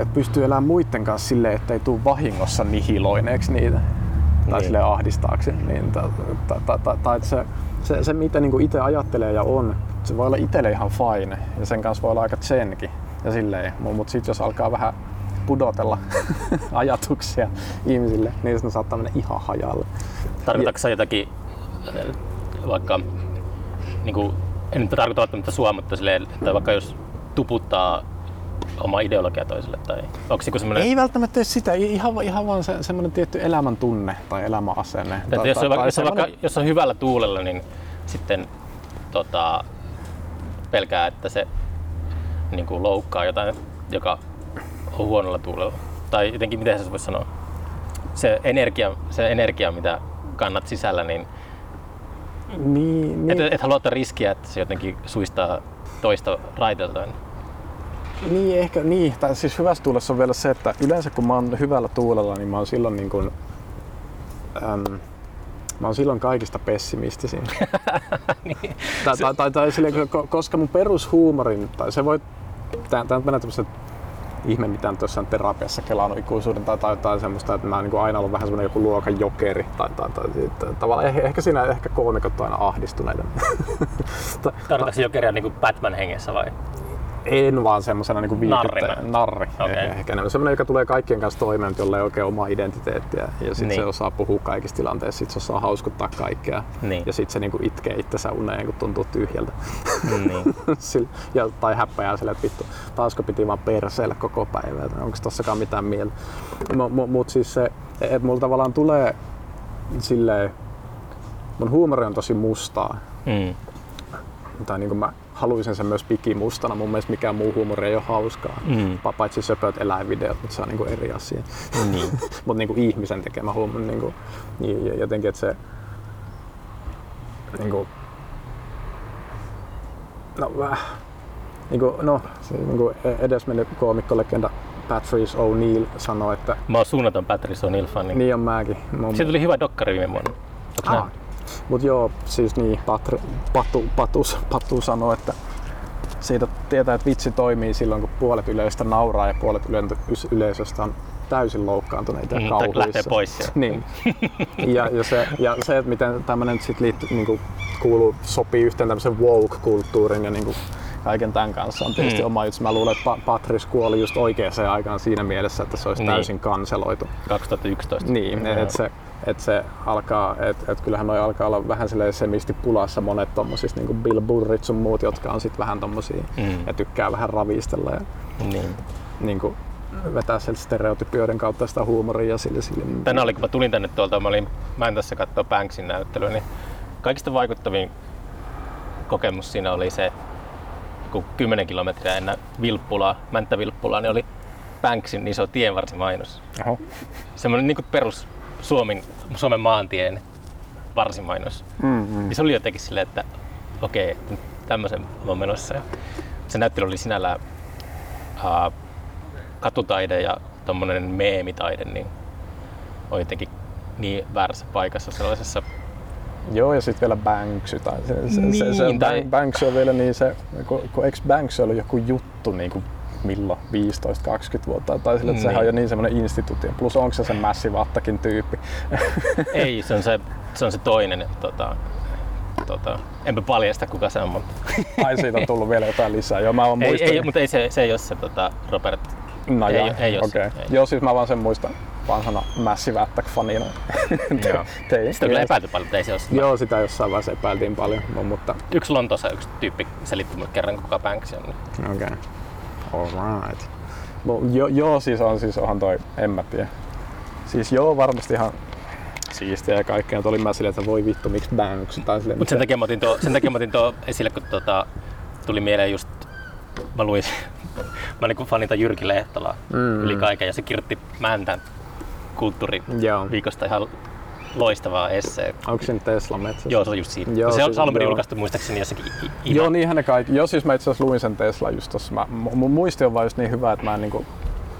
että pystyy elämään muiden kanssa silleen, että ei tule vahingossa nihiloineeksi niitä tai niin. sille ahdistaakseen. Niin, tai, tai, tai, tai, tai se, se, se, mitä niin itse ajattelee ja on, se voi olla itselle ihan fine ja sen kanssa voi olla aika tsenkin ja silleen. Mutta sitten jos alkaa vähän pudotella [laughs] ajatuksia ihmisille, niin se saattaa mennä ihan hajalle. Tarkoitatko sä jotakin vaikka, niin kuin, en nyt tarkoita välttämättä sua, mutta silleen, että vaikka jos tuputtaa oma ideologia toiselle? Tai onko se semmoinen... Ei välttämättä edes sitä, ihan, ihan vaan se, semmoinen tietty elämän tunne tai elämäasenne. Tai, tai, jos, on, tai jos, on vaikka, jos on hyvällä tuulella, niin sitten tota, pelkää, että se niin kuin loukkaa jotain, joka on huonolla tuulella. Tai jotenkin, miten se voisi sanoa? Se energia, se energia, mitä kannat sisällä, niin niin, niin. Et, et halua ottaa riskiä, että se jotenkin suistaa toista raiteeltaan. Niin, ehkä niin. Tai siis hyvässä tuulessa on vielä se, että yleensä kun mä oon hyvällä tuulella, niin mä oon silloin niin kuin, äm, Mä oon silloin kaikista pessimistisin. [laughs] niin. tai, tai, tai, tai sille, koska mun perushuumorin, tai se voi, tää, tää mennä tämmöset ihme, mitä nyt jossain terapiassa kelannut ikuisuuden tai jotain semmoista, että mä oon niin aina ollut vähän semmoinen joku luokan jokeri. Tai, tai, tai, tai, tavallaan ehkä, ehkä siinä ehkä koomikot on aina ahdistuneita. [laughs] Tarkoitatko jokeria niin kuin Batman hengessä vai? En vaan semmoisena niin viihdyttäjä. Narri. Okay. Ehkä enemmän. Semmoinen, joka tulee kaikkien kanssa toimeen, jolla ei oikein oma identiteettiä. Ja sitten niin. se osaa puhua kaikissa tilanteissa, sitten se osaa hauskuttaa kaikkea. Niin. Ja sitten se niin kuin itkee itsensä uneen, kun tuntuu tyhjältä. Niin. [laughs] ja, tai häppäjää sille, että vittu, taasko piti vaan perseellä koko päivä. Onko tossakaan mitään mieltä. Mutta mut siis se, että mulla tavallaan tulee silleen, mun huumori on tosi mustaa. Mm. Tai niin kuin mä haluaisin sen myös pikimustana. Mun mielestä mikään muu huumori ei ole hauskaa. Mm. Paitsi söpöt eläinvideot, mutta se on niinku eri asia. Niin. [laughs] mutta niinku ihmisen tekemä huumori. Niinku, niin jotenkin, että se niinku, no, vähän, niinku, no, se, niinku edesmennyt koomikkolegenda Patrice O'Neill sanoi, että... Mä oon suunnaton Patrice O'Neill-fani. Niin on mäkin. Mun... Siitä tuli hyvä dokkari viime vuonna. ah, Mut joo, siis niin, Patru, Patu, Patus, Patu sanoi, että siitä tietää, että vitsi toimii silloin, kun puolet yleisöstä nauraa ja puolet yleisöstä on täysin loukkaantuneita ja mm, kauhuissa. pois sieltä. Niin. ja, ja, se, ja se, että miten tämmöinen sit liittyy, niin kuin, kuuluu, sopii yhteen tämmöisen woke-kulttuurin ja niin kuin, kaiken tämän kanssa on tietysti mm. oma juttu. Mä luulen, että Patrice kuoli just oikeaan aikaan siinä mielessä, että se olisi niin. täysin kanseloitu. 2011. Niin, että se, että se alkaa, että et kyllähän noi alkaa olla vähän semisti pulassa monet tommosista niin kuin Bill Burrit sun muut, jotka on sitten vähän tommosia mm. ja tykkää vähän ravistella ja niin. Niin kuin, vetää sieltä stereotypioiden kautta sitä huumoria ja sille, sille. Tänä oli, kun mä tulin tänne tuolta, mä, olin, mä en tässä katsoa Banksin näyttelyä, niin kaikista vaikuttavin kokemus siinä oli se, kun 10 kilometriä ennen Vilppulaa, Mänttä Vilppulaa, niin oli Banksin iso tienvarsimainos. Oho. Semmoinen niin perus Suomen, Suomen maantien varsimainos. Mm-hmm. Ja se oli jotenkin silleen, että okei, okay, tämmöisen on menossa. Se näyttely oli sinällään uh, katutaide ja tommonen meemitaide, niin on jotenkin niin väärässä paikassa sellaisessa Joo, ja sitten vielä Banksy. Tai se, se, niin, se, se, tai... Banksy on vielä niin se, kun, kun eikö Banksy ollut joku juttu niin kuin milloin 15-20 vuotta tai sille, että niin. sehän on jo niin semmoinen instituutio. Plus onko se se Massive Attackin tyyppi? [laughs] Ei, se on se, se, on se toinen. Tota, tota, enpä paljasta kuka se on, mutta... [laughs] Ai siitä on tullut vielä jotain lisää. Joo, mä oon ei, ei, mutta ei se, se ei ole se tota, Robert. No ei, jaa, ei okay. Ei. Joo, siis mä vaan sen muistan vanhana Massive Attack-fanina. Joo. [laughs] Sitä kyllä epäilty paljon, mutta ei se ole sitä. Joo, sitä jossain vaiheessa epäiltiin paljon. Mutta... Yksi Lontoossa yksi tyyppi selitti mulle kerran, kuka Banks on. Okei. Okay. Alright. No, jo, joo, siis on, siis onhan toi, en mä tiedä. Siis joo, varmasti ihan siistiä ja kaikkea, mutta olin mä silleen, että voi vittu, miksi Banks? Tai silleen, Mutta sen takia mä otin tuo, sen takia mä otin tuo esille, kun tota, tuli mieleen just, mä luin, [laughs] mä niin fanita Jyrki Lehtolaa Mm. yli kaiken ja se kirjoitti Mäntän kulttuuriviikosta Joo. ihan loistavaa essee. Onko se nyt Tesla metsässä? Joo, se on just siitä. Joo, Joo, se on siis- alun joo. julkaistu muistaakseni jossakin i- i- Joo, ihan- niinhän ne kaikki. Joo, siis mä itse asiassa luin sen Tesla just tossa. Mä, mun muisti on vaan just niin hyvä, että mä en, niinku,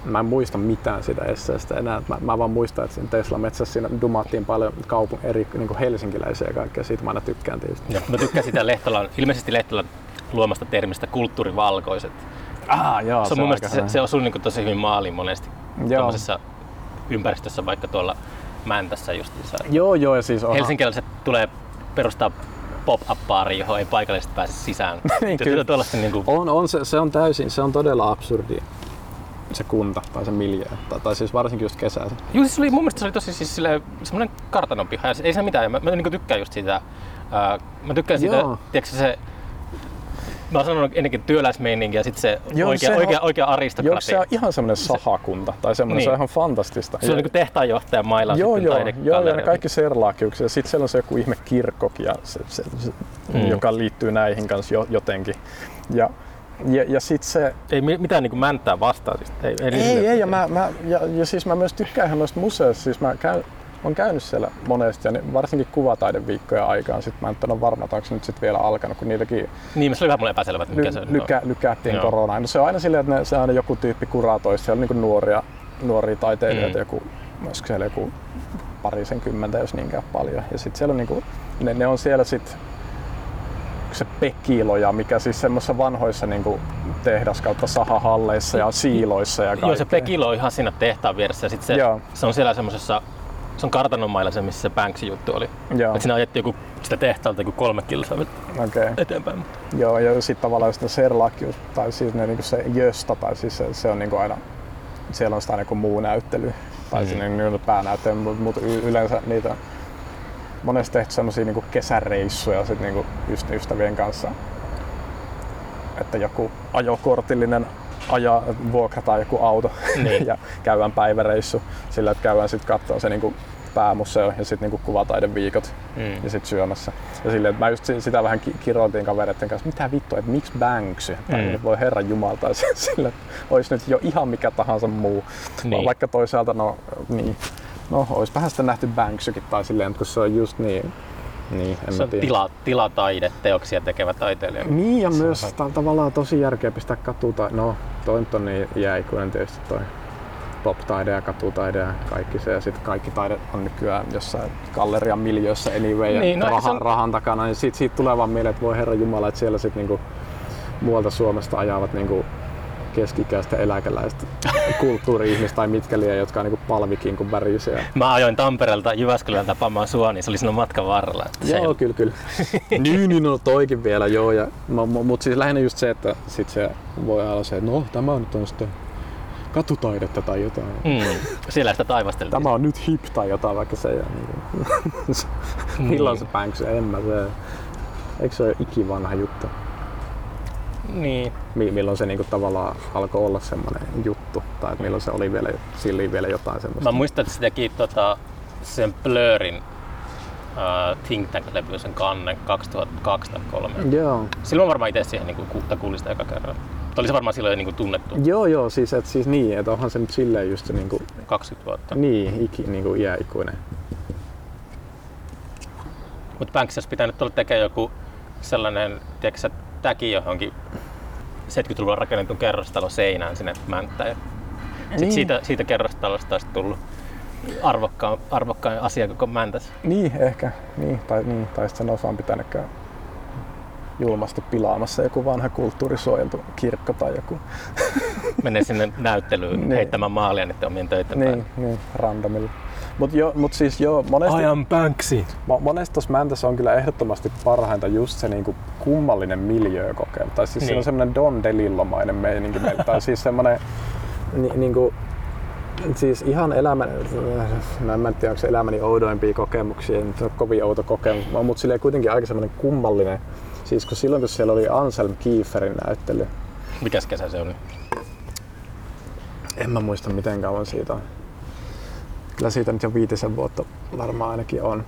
mä en muista mitään siitä esseestä enää. Mä, mä vaan muistan, että siinä Tesla metsässä siinä dumattiin paljon kaupun, eri niinku helsinkiläisiä ja kaikkea. Siitä mä aina tykkään tietysti. Ja mä tykkään sitä Lehtolan, ilmeisesti Lehtolan luomasta termistä kulttuurivalkoiset. Ah, joo, Se on mun mielestä se, se osuu niin tosi hyvin maaliin monesti Joo. Ympäristössä, vaikka tuolla Mäntässä justiinsa. Joo, joo, ja siis onhan, Helsinkiläiset tulee perustaa pop-up-baari, johon ei paikalliset pääse sisään. [laughs] Niin, kyllä. Niin kuin, on, on se, se, on täysin, se on todella absurdi se kunta tai se miljö, tai, tai siis varsinkin just kesäisin. Joo, siis oli, mun mielestä se oli tosi siis silleen, semmoinen kartanonpiha. Ja se- ei se mitään. Mä, mä niin tykkään just siitä. Mä tykkään siitä, Joo. tiedätkö se, mä oon sanonut ennenkin työläismeininki ja sitten se Joo, oikea, sehän- oikea, oikea Joo, aristokratia. se on ihan semmoinen sahakunta, tai semmoinen, Niin. se on ihan fantastista. Se on niin tehtaanjohtaja mailla Joo, joo, joo, ja ne kaikki serlaakiuksia. Sitten siellä on se joku ihme kirkkokin, ja se, se, se, Mm. joka liittyy näihin kanssa jo, jotenkin. Ja, ja, ja sitten se... Ei mi- mitään niin mänttää vastaan. Siis. Ei, ei, Ei, ei, ja, mä, mä, ja, ja siis mä myös tykkään ihan noista museoista. Siis mä käyn, on käynyt siellä monesti, ja ne, varsinkin kuvataideviikkoja aikaan. Sitten mä en ole varma, että onko se nyt sit vielä alkanut, kun niitäkin Niin, se oli vähän mulle epäselvä, että mikä se ly, on. lykä, lykättiin Joo. koronaan. No se on aina silleen, että ne, se aina joku tyyppi kuratoi. Siellä on niin nuoria, nuoria taiteilijoita, Mm. joku, olisiko siellä joku parisen kymmentä, jos niinkään paljon. Ja sitten siellä on niinku, ne, ne, on siellä sitten se pekiloja, mikä siis semmoisissa vanhoissa niinku tehdas kautta sahahalleissa ja siiloissa ja kaikkea. Joo, se Pekilo on ihan siinä tehtaan vieressä ja sit se, Joo. se on siellä semmoisessa se on kartanonmailla se, missä se Banksy juttu oli. Joo, Et siinä ajettiin joku, sitä tehtaalta joku kolme kilsaa. Okay. eteenpäin. Joo, ja sitten tavallaan sitä serlakius, tai siis ne, niinku se Jösta, tai siis se, se on niinku aina, siellä on sitä niinku muu näyttely, tai Mm. sinne niinku päänäyttely, mutta mut yleensä niitä monesti tehty semmosia niinku kesäreissuja sit just ystävien kanssa, että joku ajokortillinen ajaa, vuokrataan joku auto Niin. [laughs] ja käydään päiväreissu sillä, että käydään sitten katsoa se niinku päämuseo ja sitten niinku kuvataideviikot Mm. ja sitten syömässä. Ja silleen, että mä just si- sitä vähän ki- kiroiltiin kavereiden kanssa, mitä vittua, että miksi Banksy? Tai Mm. voi herran [laughs] sille, että olisi nyt jo ihan mikä tahansa muu. Niin. Vaikka toisaalta, no, niin, no olisi vähän sitten nähty Banksykin tai silleen, kun se on just niin, niin en Se on tiedä. tila, tilataideteoksia tekevä taiteilija. Niin ja Se myös on- ta- tavallaan tosi järkeä pistää katuta. No, toi nyt on niin jääikuinen tietysti toi pop-taide ja katutaide ja kaikki se. Ja sitten kaikki taide on nykyään jossain gallerian miljöissä anyway ja Niin, no rahan, on- rahan takana. Niin siitä, siitä tulee vaan mieleen, että voi herra jumala, että siellä sitten niinku muualta Suomesta ajavat niinku keski-ikäistä eläkeläistä [laughs] kulttuuri-ihmistä tai mitkä liian, jotka on niinku palvikin kuin värisiä. Mä ajoin Tampereelta Jyväskylään tapaamaan sua, niin se oli siinä matkan varrella. Että se Joo, kyllä, kyllä. [laughs] niin, niin, no toikin vielä, joo. Ja, mutta siis lähinnä just se, että sit se voi olla se, että no tämä nyt on sitten katutaidetta tai jotain. Mm, siellä sitä taivasteltiin. Tämä on nyt hip tai jotain, vaikka se ei ole niin. [laughs] Milloin se Banks, en mä se. Eikö se ole ikivanha juttu? Niin. Mi- Milloin se niinku tavallaan alkoi olla semmoinen juttu, tai että milloin se oli vielä, silleen vielä jotain semmoista. Mä muistan, että se teki tota, sen Blurrin uh, Think Tank-levy sen kannen 2002 tai 2003. Joo, Silloin varmaan itse siihen niin kuutta kuulista eka kerran. Mutta oli se varmaan silloin jo niin tunnettu joo, joo, siis, et, siis niin, että onhan se nyt silleen just se niinku, 20 vuotta. niin, iki, niinku iäikuinen. Mutta Banks olisi pitänyt tulla tekemään joku sellainen, tiedätkö sä, täki johonkin 70-luvulla rakennetun kerrostalon seinään sinne Mänttään. Ja Niin. siitä, siitä kerrostalosta olisi tullut arvokkaan, arvokkaan asia koko Mäntässä. Niin, ehkä. Niin, tai, niin, tai sitten sen osaan pitänyt käydä julmasti pilaamassa joku vanha kulttuurisuojeltu kirkko tai joku. Menee sinne näyttelyyn [laughs] Niin. heittämään maalia niiden omien päälle. Niin, niin, randomilla. Mutta mut siis joo, monesti, I am Banksy. mo- monesti tuossa Mäntässä on kyllä ehdottomasti parhainta just se niinku kummallinen miljöökokemus. Tai siis niin. siinä Niin. on semmoinen Don DeLillomainen meininki meillä. tai siis semmoinen ni, niinku, siis ihan elämä, mä en tiedä onko se elämäni oudoimpia kokemuksia, nyt ole kovin outo kokemus, mutta silleen kuitenkin aika semmoinen kummallinen. Siis kun silloin kun siellä oli Anselm Kieferin näyttely, Mikäs kesä se oli? en mä muista miten kauan siitä on. Kyllä siitä nyt jo viitisen vuotta varmaan ainakin on.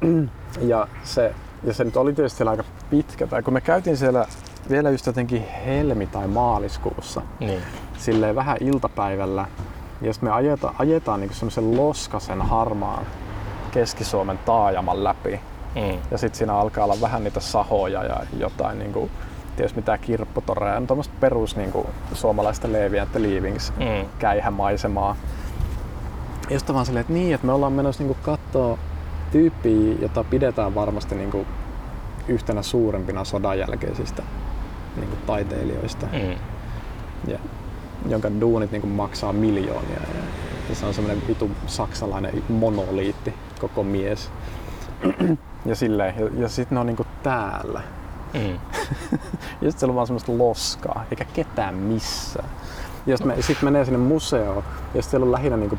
Mm. Ja se, ja se nyt oli tietysti siellä aika pitkä. Tai kun me käytiin siellä vielä just jotenkin helmi- tai maaliskuussa, Niin. silleen vähän iltapäivällä, ja sitten me ajetaan, ajetaan niin semmoisen loskasen harmaan Keski-Suomen taajaman läpi. Mm. Ja sitten siinä alkaa olla vähän niitä sahoja ja jotain niin kuin, ties mitä kirpputoreja, on tuommoista perus niin kuin, suomalaista Leevi and the Leavings Mm. käihämaisemaa. Ja sitten vaan silleen, että niin, että me ollaan menossa niin katsoa tyyppiä, jota pidetään varmasti niin kuin, yhtenä suurimpina sodan jälkeisistä niin kuin, taiteilijoista, Mm. ja, jonka duunit niin kuin, maksaa miljoonia. Ja, ja se on semmoinen vitu saksalainen monoliitti, koko mies. [clears throat] ja silleen, ja, ja sitten ne on niinku täällä. Mm. [laughs] Ja sitten on vaan semmoista loskaa, eikä ketään missään. Ja sitten me, sit menee sinne museoon, ja siellä on lähinnä niinku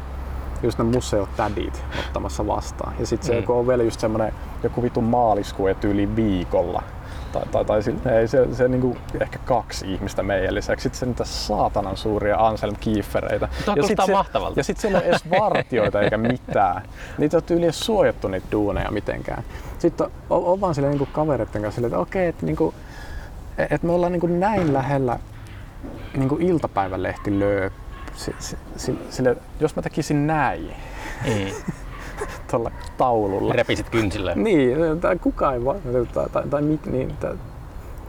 just ne museotädit ottamassa vastaan. Ja sitten se Mm. joku on vielä just semmoinen joku vitu maaliskuu ja tyyli viikolla. Tai, tai, tai sit- ei, se, se niinku ehkä kaksi ihmistä meidän lisäksi. Sitten se niitä saatanan suuria Anselm Kiefereitä. Tuo ja sit kuulostaa se, mahtavalta. ja sitten siellä ei edes vartioita eikä mitään. Niitä on tyyli edes suojattu niitä duuneja mitenkään. Sitten on, on vaan silleen niinku kavereiden kanssa silleen, että okei, että niinku, et me ollaan niinku näin lähellä niinku iltapäivälehti löö. Si, si, si, sille, jos mä tekisin näin Mm. [laughs] tuolla taululla. Repisit kynsillä. Niin, tai kukaan ei vaan, tai, tai, tai mit, niin, tai,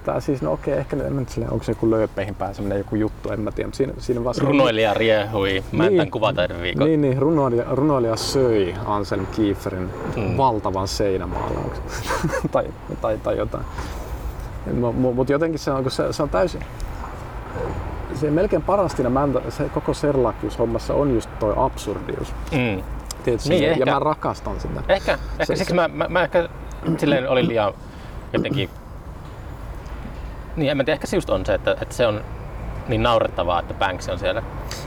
tai siis, no okei, ehkä en mä nyt silleen, onko se joku lööpeihin pääseminen joku juttu, en mä tiedä, mutta siinä, siinä vaan se- Runoilija riehui Mäntän Niin. kuvataideviikon. Niin, niin runoilija, runoilija söi Anselm Kieferin Mm. mm. valtavan seinämaalauksen [laughs] tai, tai, tai jotain. Mutta jotenkin se on, kun se, se on täysin... Se melkein parasta siinä mäntä, se koko Serlakius hommassa on just toi absurdius. Mm. Tiedätkö, Niin, ja ehkä. mä rakastan sitä. Ehkä, ehkä Se- siksi se- mä, mä, mä ehkä silleen olin liian jotenkin... Niin, en mä tiedä, ehkä se just on se, että, että se on niin naurettavaa, että Banks on siellä.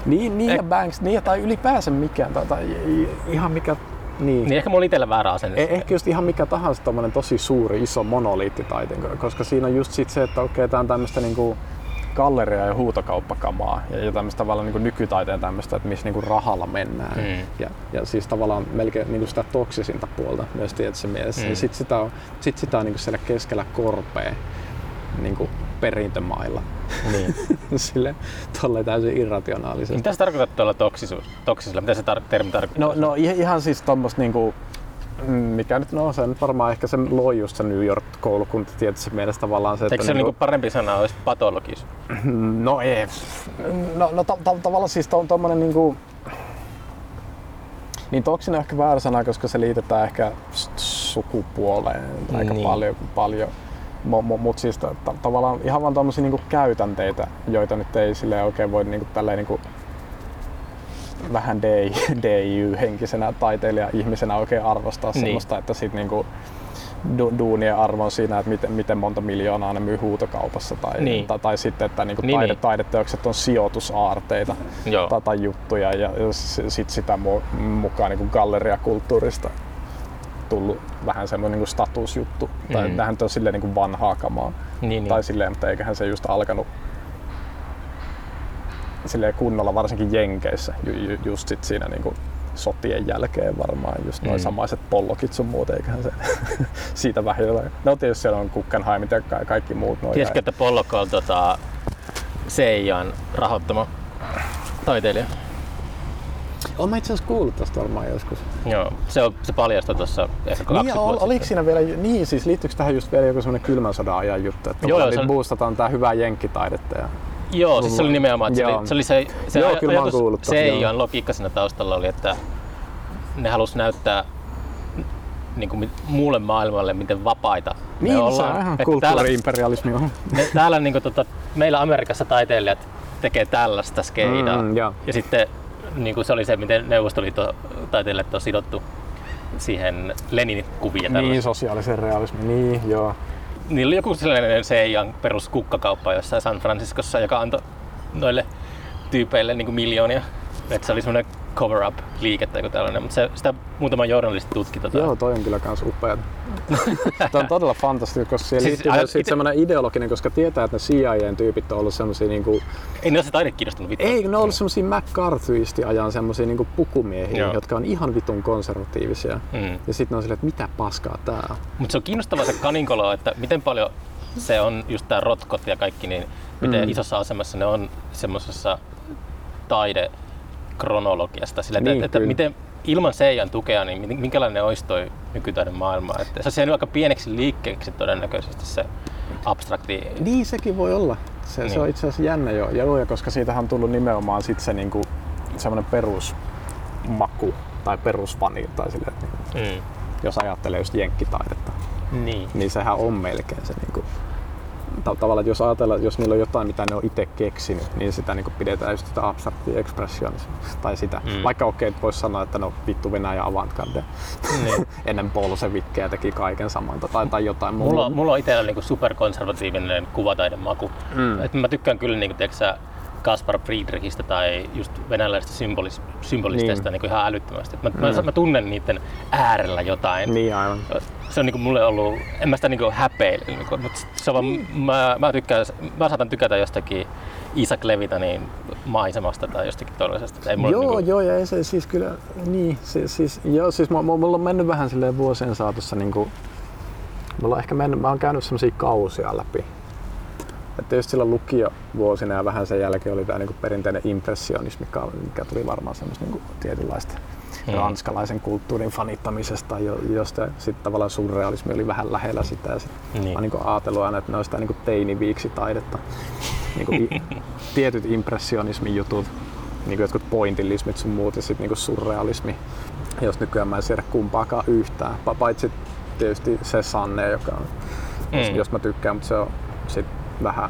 Niin, niin Eh- ja Banks, niin, ja tai ylipäänsä mikään, tai, tai ihan mikä, niin. Niin ehkä mulla oli itsellä väärä asenne. Eh- Ehkä just ihan mikä tahansa tommonen tosi suuri, iso monoliittitaiteen, koska siinä on just sit se, että okei, tää on tämmöistä niinku galleria- ja huutokauppakamaa ja, ja tämmöistä tavallaan niinku nykytaiteen tämmöistä, että missä niinku rahalla mennään. Mm. Ja, ja, siis tavallaan melkein niinku sitä toksisinta puolta myös tietyssä mielessä. Mm. Ja sit sitä on, sit sitä on niinku siellä keskellä korpea niinku perintömailla. Niin. [laughs] Sille tolleen täysin irrationaalisesti. Mitä sä tarkoitat tuolla toksisuus, toksisella? Mitä se tar- termi tarkoittaa? No, no ihan siis tommoista niinku, mm, mikä nyt, no se nyt varmaan ehkä se loi just se New York-koulukunta tietysti mielessä tavallaan se, Eikö että se niinku parempi sana olisi patologis? [clears throat] no ei, no, no ta- ta- tavallaan siis to, tommonen niinku, niin toksinen on ehkä väärä sana, koska se liitetään ehkä sukupuoleen aika Niin. paljon, paljon. Mutta siis ta- ta- tavallaan ihan vaan tommosia niinku käytänteitä, joita nyt ei silleen oikein voi niinku tälleen niinku vähän DIY-henkisenä [laughs] taiteilija-ihmisenä oikein arvostaa Niin. semmoista, että sit niinku du- duunien arvo on siinä, että miten, miten monta miljoonaa ne myy huutokaupassa tai, Niin. tai, tai sitten, että niinku Niin, taide, niin. taideteokset on sijoitusaarteita Joo. tai, tai juttuja ja sitten sitä mu- mukaan niinku galleriakulttuurista tullut vähän semmoinen niinku statusjuttu. Tai Mm. tähän on silleen niinku vanhaa kamaa. Niin, niin. Tai silleen, mutta eiköhän se just alkanut silleen kunnolla varsinkin Jenkeissä ju, ju, just sit siinä niinku sotien jälkeen varmaan just noin Mm. samaiset pollokit sun muut, eiköhän se [laughs] siitä jotain. No tietysti siellä on Guggenheimit ja ka- kaikki muut noin. Tiesitkö, että Pollock on tota, CIAn rahoittama taiteilija? Olen mä itse asiassa kuullut tästä varmaan joskus. Joo, se, on, se paljastui tuossa ehkä 20 Niin, ol, vuotta oliko sitten. siinä vielä, niin siis liittyykö tähän just vielä joku semmoinen kylmän sodan ajan juttu, että Joo, joo, nyt on- boostataan tää hyvää jenkkitaidetta ja Joo, siis se oli nimenomaan, että se, oli, se, oli se, se Joo, aj- kyllä ajatus. CIAn logiikka siinä taustalla oli, että ne halus näyttää niin kuin muulle maailmalle, miten vapaita me niin, se ollaan. on ihan kulttuuri-imperialismi on. me, täällä niin kuin, tota, meillä Amerikassa taiteilijat tekee tällaista skeidaa. Mm, ja sitten niin kuin se oli se, miten Neuvostoliiton taiteilijat on sidottu siihen Leninin kuviin Niin, sosiaalisen realismi, niin joo. Niillä oli joku sellainen CIAn perus kukkakauppa jossain San Franciscossa, joka antoi noille tyypeille niin kuin miljoonia. Et se oli semmoinen cover-up-liikettä joku tällainen, mutta se, sitä muutama journalisti tutki. Tota. Joo, toi on kyllä kans upea. [laughs] Tämä on todella fantastista, koska siellä Siis liittyy myös ite- semmoinen ideologinen, koska tietää, että ne CIA-tyypit on ollut semmoisia niinku, Ei ne ole se taide kiinnostunut vittua. ei, ne on ollut semmoisia McCarthyisesti ajan semmoisia niinku pukumiehiä, Joo. jotka on ihan vitun konservatiivisia. Mm. Ja sitten ne on silleen, että mitä paskaa tää on. Mutta se on kiinnostavaa se kaninkolo, että miten paljon se on just tää rotkot ja kaikki, niin miten Mm. isossa asemassa ne on semmoisessa taidekronologiasta. Sillä, että, Niin, että kyllä. miten ilman Seijan tukea, niin minkälainen olisi toi nykytaiden maailma. Että se on jäänyt aika pieneksi liikkeeksi todennäköisesti se abstrakti. Niin sekin voi olla. Se, niin. se Niin. on itse asiassa jännä jo. Ja, ja koska siitähän on tullut nimenomaan sit se niinku, semmoinen perusmaku tai perusfani tai sille, että niinku, Mm. jos ajattelee just jenkkitaidetta, Niin. niin sehän on melkein se niinku, tavallaan, että jos ajatellaan, jos niillä on jotain, mitä ne on itse keksinyt, niin sitä niin pidetään just sitä abstraktia expressionismia. Tai sitä. Mm. Vaikka okei, okay, voisi sanoa, että no vittu Venäjä avantgarde. Niin. [laughs] Ennen Bolsevikkeja teki kaiken saman tai, tai jotain Mulla, muuta. mulla on itsellä niinku superkonservatiivinen kuvataidemaku. Mm. Et mä tykkään kyllä niinku, tiedätkö, sä, Kaspar Friedrichistä tai just venäläisestä symbolis, symbolisteista Niin. niin. niinku ihan älyttömästi. Mä, mä, Mm. mä, tunnen niiden äärellä jotain. Niin aivan. Se on niinku mulle ollut, en mä sitä niinku häpeile, niinku, mutta se on vaan, mä, mä, tykkään, mä saatan tykätä jostakin Isaac Levitanin maisemasta tai jostakin. Ei mulla Joo, niinku, joo, ja ei se siis kyllä, niin, siis, siis, joo, siis mu- mu- mulla on mennyt vähän silleen vuosien saatossa niinku, mulla on ehkä mennyt, mä oon käynyt semmosia kausia läpi. Että just silloin lukiovuosina ja vähän sen jälkeen oli tämä niinku perinteinen impressionismi, mikä, mikä tuli varmaan semmoista niinku tietynlaista Mm. ranskalaisen kulttuurin fanittamisesta, jo- josta sitten tavallaan surrealismi oli vähän lähellä sitä. Ja sit Niin. Mä niinku ajatellut aina, että ne on sitä niinku teiniviiksitaidetta. Niinku i- [laughs] tietyt impressionismin jutut, niinku jotkut pointillismit sun muut ja sitten niinku surrealismi. Jos nykyään mä en siedä kumpaakaan yhtään, pa- paitsi tietysti se Sanne, joka on, mm. jos, Mm. jos mä tykkään, mutta se on sit vähän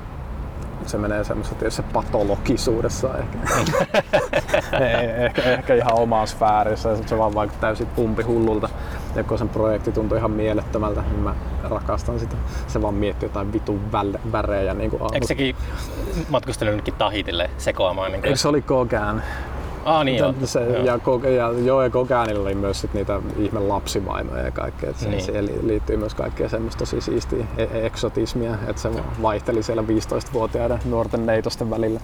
se menee semmoisessa tietysti patologisuudessa ehkä. [laughs] Ei, ehkä, ehkä ihan omaan sfäärissä. Se vaan vaikuttaa täysin pumpihullulta. Ja kun sen projekti tuntui ihan mielettömältä, niin mä rakastan sitä. Se vaan miettii jotain vitun väl- värejä niin kuin Eikö sekin matkustanut jonnekin Tahitille sekoamaan? Niin Eikö se oli Kogan? Ah, niin joo. se, joo. ja, Ko- ja, joo, ja Koganilla oli myös sit niitä ihme lapsivaimoja ja kaikkea. Et se, Niin. siihen li- liittyy myös kaikkea semmoista tosi siistiä e- eksotismia, että se vaihteli siellä 15-vuotiaiden nuorten neitosten välillä.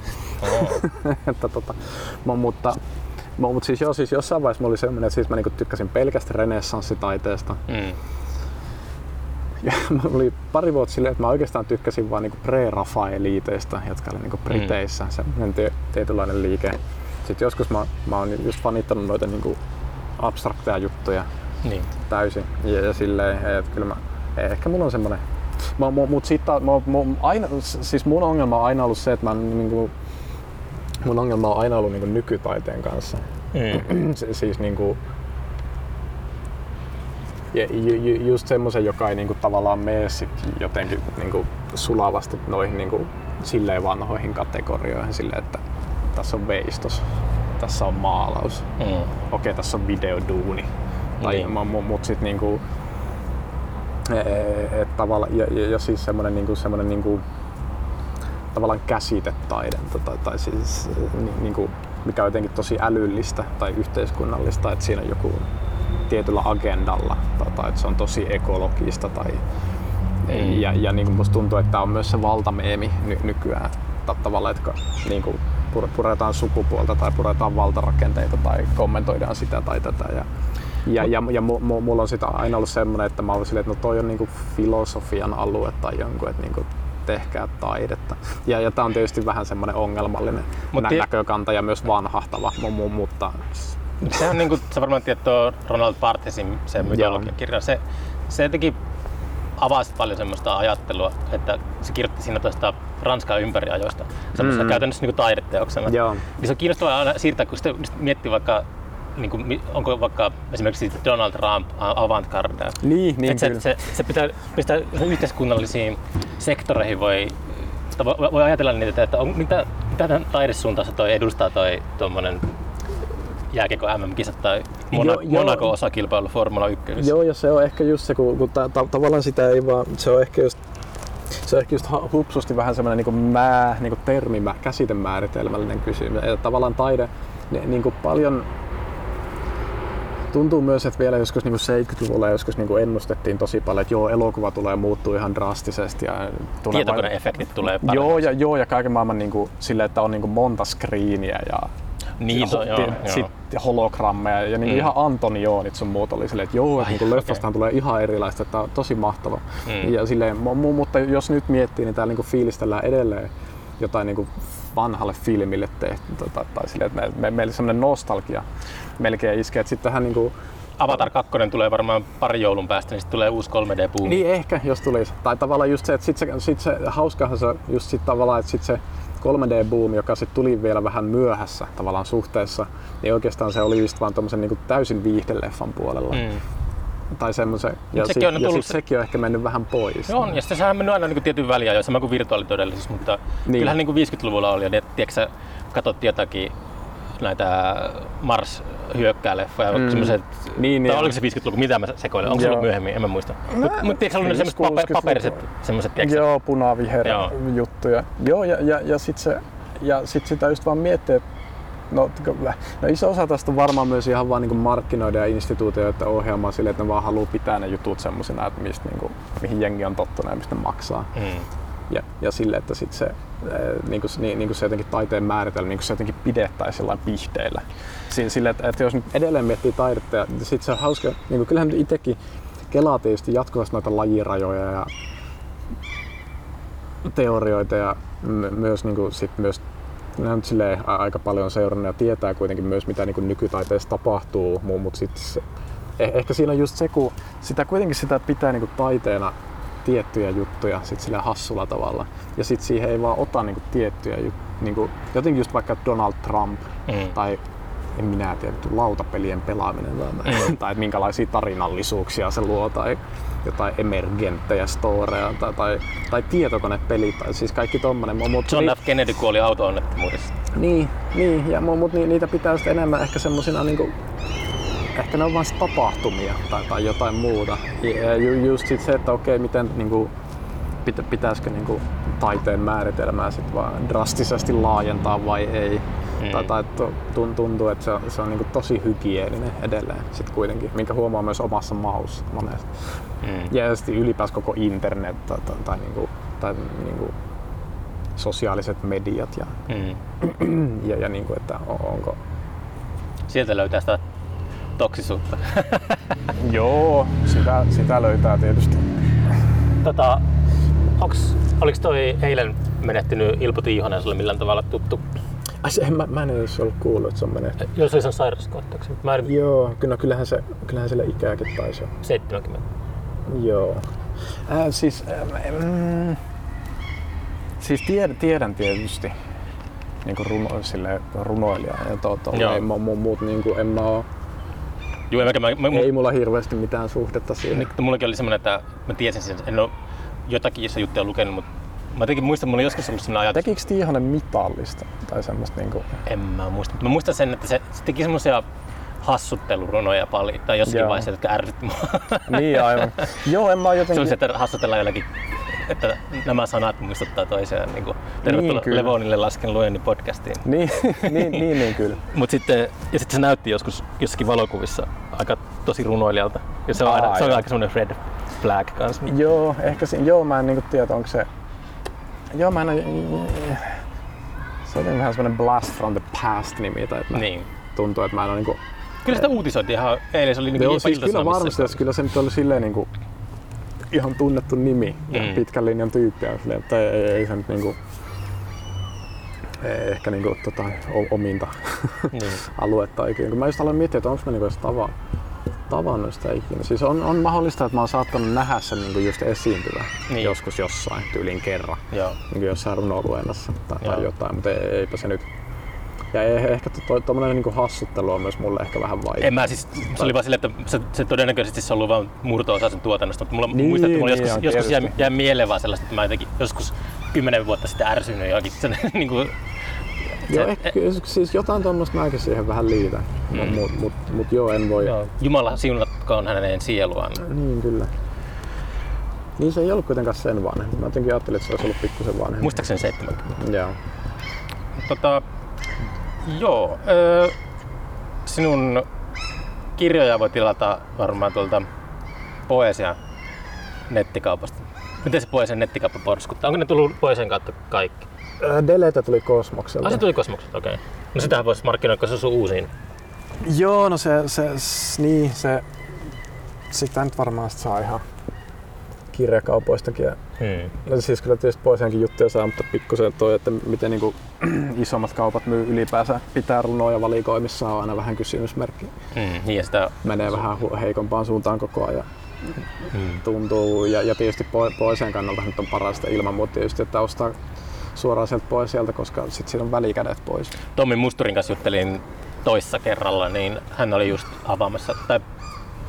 [laughs] Että tota, mä, mutta, mutta siis joo, siis jossain vaiheessa mä oli semmoinen, että siis mä niinku tykkäsin pelkästä renessanssitaiteesta. Mm. Ja [laughs] mä oli pari vuotta silleen, että mä oikeastaan tykkäsin vaan niinku pre-Rafaeliteista, jotka oli niinku Briteissä, semmoinen tie, tietynlainen liike. Sitten joskus mä, mä oon just fanittanut noita niinku abstrakteja juttuja Niin. täysin. Ja, ja silleen, että kyllä mä, ehkä mulla on semmoinen Mä, mu, mut sit, mä, mä, aina, siis mun ongelma on aina ollut se, että mä niinku, mun ongelma on aina ollut niinku nykytaiteen kanssa. [clears throat] Mm. Se, siis niinku, ja ju, ju, just semmoisen, joka ei niinku tavallaan mene sit jotenkin niinku sulavasti noihin niinku silleen vanhoihin kategorioihin silleen, että tässä on veistos, tässä on maalaus, Mm. okei tässä on videoduuni. Tai, Niin. niin. mut, mut sit niinku, e- et tavalla, ja, ja, ja siis semmonen, niinku, semmonen niinku, tavallaan käsitetaide, tai, tai siis ni, niinku, mikä on jotenkin tosi älyllistä tai yhteiskunnallista, että siinä on joku tietyllä agendalla tai, tai että se on tosi ekologista tai Mm. ja, ja niin kuin musta tuntuu, että tämä on myös se valtameemi ny, nykyään ta- tavallaan, että niin kuin puretaan sukupuolta tai puretaan valtarakenteita tai kommentoidaan sitä tai tätä. Ja, ja, ja, ja mu, mu, mulla on sitä aina ollut semmoinen, että mä olen silleen, että no toi on niinku filosofian alue tai jonkun, että niinku tehkää taidetta. Ja, ja tämä on tietysti vähän semmoinen ongelmallinen Mut nä- näkökanta ja myös vanhahtava, mu, mu, mutta Sehän niin kuin, sä varmaan tiedät tuo Ronald Barthesin se mytologiakirja. Se, se teki avasi paljon semmoista ajattelua, että se kirjoitti siinä tuosta Ranskan ympäriajoista semmoista Mm. käytännössä niin taideteoksena. Joo. Niin se on kiinnostavaa aina siirtää, kun sitten miettii vaikka niin kuin, onko vaikka esimerkiksi Donald Trump avantgarde. Niin, niin se, se, se, pitää pistää yhteiskunnallisiin sektoreihin voi, voi, ajatella niitä, että on, mitä, mitä tämän taidesuuntaista toi edustaa toi tuommoinen jääkiekko MM-kisat tai Mona, Joo, joo. Monaco-osakilpailu Formula 1. Joo, ja se on ehkä just se, kun, kun ta, ta, tavallaan sitä ei vaan, se on ehkä just se on ehkä just hupsusti vähän semmoinen niin mää, niin termi, käsitemääritelmällinen kysymys. Ja tavallaan taide, niin, niin kuin paljon tuntuu myös, että vielä joskus niin 70-luvulla joskus niin ennustettiin tosi paljon, että joo, elokuva tulee muuttua ihan drastisesti. Ja tulee Tietokoneefektit vain... tulee paremmin. Joo, ja, joo, ja kaiken maailman niin kuin, sille, että on niin kuin monta screeniä ja niin, to, joo, sit, joo. hologrammeja ja niin mm. ihan Antonionit sun muut oli silleen, että joo, että niin leffastahan okay. tulee ihan erilaista, että on tosi mahtava. Mm. Ja silleen, mutta jos nyt miettii, niin täällä niin fiilistellään edelleen jotain niin kuin vanhalle filmille tehty, tota, tai silleen, että me, me, meillä semmoinen nostalgia melkein iskee, että sitten tähän niin kuin, Avatar 2 tulee varmaan pari joulun päästä, niin sitten tulee uusi 3D-boom. Niin ehkä, jos tulisi. Tai tavallaan just se, että sitten se, sit se hauskahan se just sit tavallaan, että sitten se 3D-boom, joka sitten tuli vielä vähän myöhässä tavallaan suhteessa, niin oikeastaan se oli just vaan tommosen niin täysin viihdeleffan puolella. Mm tai semmoisen. Ja, sekin on ja tullut... sekin on ehkä mennyt vähän pois. No on, ja sitten sehän on mennyt aina niin tietyn väliä, sama kuin virtuaalitodellisuus, mutta niin. kyllähän niin kuin 50-luvulla oli, ja tiedätkö, katsottiin jotakin näitä Mars hyökkää leffoja, mm. semmoiset, niin, tai oliko se 50-luku, mitä mä sekoilen, onko se ollut myöhemmin, en mä muista. Mutta mut, tiedätkö, ollut semmoiset paper, paperiset, semmoiset, tiedätkö? Joo, punaviher juttuja. Joo, ja, ja, ja sitten se, ja sit sitä just vaan miettii, että No, no iso osa tästä on varmaan myös ihan vaan niin markkinoiden ja instituutioiden ohjelmaa sille, että ne vaan haluaa pitää ne jutut semmoisena, että mistä, niin kuin, mihin jengi on tottunut ja mistä ne maksaa. Mm. Ja, ja sille, että sit se, niin kuin, niin, niin kuin se jotenkin taiteen määritelmä, niin kuin se jotenkin pidettäisiin pihteillä. Sille, että, että jos edelleen miettii taidetta, ja sit se on hauska, niin kuin, kyllähän itsekin kelaa tietysti jatkuvasti noita lajirajoja ja teorioita ja myös, niin kuin, sit myös nämä nyt aika paljon seurannut ja tietää kuitenkin myös, mitä niin nykytaiteessa tapahtuu, mutta sitten eh, ehkä siinä on just se, kun sitä kuitenkin sitä pitää niin taiteena tiettyjä juttuja sit sillä hassulla tavalla. Ja sitten siihen ei vaan ota niin kuin, tiettyjä juttuja. Niin kuin, jotenkin just vaikka Donald Trump mm. tai en minä tiedä, lautapelien pelaaminen [laughs] tai, mm. tai että minkälaisia tarinallisuuksia se luo tai jotain emergenttejä storeja tai, tai, tai tietokonepeli tai siis kaikki tommonen. Mut, John F. Kennedy kuoli auto-onnettomuudessa. Niin, niin ja mut niitä pitää sitten enemmän ehkä semmosina niinku ehkä ne on vain tapahtumia tai, tai jotain muuta. Ja just sit se, että okei, miten niinku, pitä, pitäisikö niinku taiteen määritelmää sit vaan drastisesti laajentaa vai ei. Mm. Tai, tai tuntuu, että se on, se on niinku tosi hygieninen edelleen sit kuitenkin, minkä huomaa myös omassa maussa monesti. Mm. Ja sitten ylipäänsä koko internet tai, tai, tai, niinku, tai niinku, sosiaaliset mediat ja, mm. [clears throat] ja, ja niinku, että onko... Sieltä löytää sitä toksisuutta. [laughs] Joo, sitä, sitä löytää tietysti. Tota, onks, oliko toi eilen menehtynyt Ilpo Tiihonen sulle millään tavalla tuttu? Ai se, mä, mä en edes ollut kuullut, että se on menehtynyt. Joo, se on sairauskohtauksen. Mä en... Joo, kyllä, kyllähän, se, kyllähän sille ikääkin taisi 70. Joo. Äh, siis, äh, mm, siis tiedän, tiedän tietysti niin kuin runo, sille runoilija ja to, to, ei mu, mu, muut niin kuin, en mä oo, Joo, mä, mä, mä, ei mulla hirveästi mitään suhdetta siihen. Niin, mullakin oli semmoinen, että mä tiesin sen, en ole jotakin juttuja lukenut, mutta Mä jotenkin muistan, mulla oli joskus ollut sellainen ajatus. Tekikö Tiihonen mitallista tai semmoista niinku? En mä muista. Mä muistan sen, että se, se teki semmoisia hassuttelurunoja paljon, tai jossakin Joo. vaiheessa, jotka ärsytti mua. [laughs] Niin aivan. Joo, en mä jotenkin... Sellaisia, että hassutellaan jollakin että nämä sanat muistuttaa toisiaan. Niin kuin, tervetuloa niin, Levonille lasken luenni podcastiin. Niin, [laughs] niin, niin, niin kyllä. Mut sitten, ja sitten se näytti joskus jossakin valokuvissa aika tosi runoilijalta. Ja se on, aina, se on aika semmoinen red flag kanssa. Joo, ehkä se, joo, mä en niin tiedä, onko se... Joo, mä en... Se on vähän semmoinen blast from the past nimi, tai että niin. tuntuu, että mä en ole niinku... Kyllä sitä uutisoitiin ihan eilen, se oli niinku Joo, siis kyllä varmasti, että kyllä se nyt oli silleen niinku ihan tunnettu nimi ja mm. pitkän linjan tyyppi. Että ei, ei, ei se nyt niinku, ei ehkä niinku, tota, ominta [laughs] niin. aluetta ikinä. Mä just aloin miettiä, että onko mä niinku tava, tavannut sitä ikinä. Siis on, on mahdollista, että mä oon saattanut nähdä sen niinku just esiintyvä niin. joskus jossain tyylin kerran. Joo. Niinku jossain runoluennossa tai, tai jotain, mutta eipä se nyt ja ehkä tuommoinen niin hassuttelu on myös mulle ehkä vähän vaikea. En mä siis, se oli vaan silleen, että se, se todennäköisesti se on ollut vain murto-osa sen tuotannosta, mutta mulla niin, muistan, että mulla niin, joskus, joskus jää, jää, mieleen vaan sellaista, että mä jotenkin joskus kymmenen vuotta sitten ärsynyt jokin sen [laughs] niin kuin, Joo, ehkä, siis jotain tuommoista mäkin siihen vähän liitän, mm. mutta mut, mut, mut joo, en voi. Joo. Jumala siunatkoon hänen sieluaan. Niin, kyllä. Niin se ei ollut kuitenkaan sen vanhempi. Mä jotenkin ajattelin, että se olisi ollut pikkusen vanhempi. Muistaakseni 70. Joo. Tota, Joo. Öö, sinun kirjoja voi tilata varmaan tuolta Poesia nettikaupasta. Miten se Poesian nettikauppa porskuttaa? Onko ne tullut Poesian kautta kaikki? Ää, Delete tuli Kosmokselta. Ah, se tuli Kosmokselta, okei. Okay. No sitähän voisi markkinoida, kun se osuu uusiin. Joo, no se, se, niin, se, sitä nyt varmaan sit saa ihan kirjakaupoistakin. Ja, Hmm. no siis kyllä tietysti poisiankin juttuja saa, mutta pikkusen toi, että miten niinku, [clears throat] isommat kaupat myy ylipäänsä pitää runoja valikoimissa on aina vähän kysymysmerkki. Hmm. Niin, ja sitä Menee vähän heikompaan suuntaan koko ajan. hmm. tuntuu. Ja, ja tietysti po- poisien kannalta nyt on parasta ilman muuta tietysti, että ostaa suoraan sieltä pois sieltä, koska sitten siinä on välikädet pois. Tommi Musturin kanssa juttelin toissa kerralla, niin hän oli just avaamassa, tai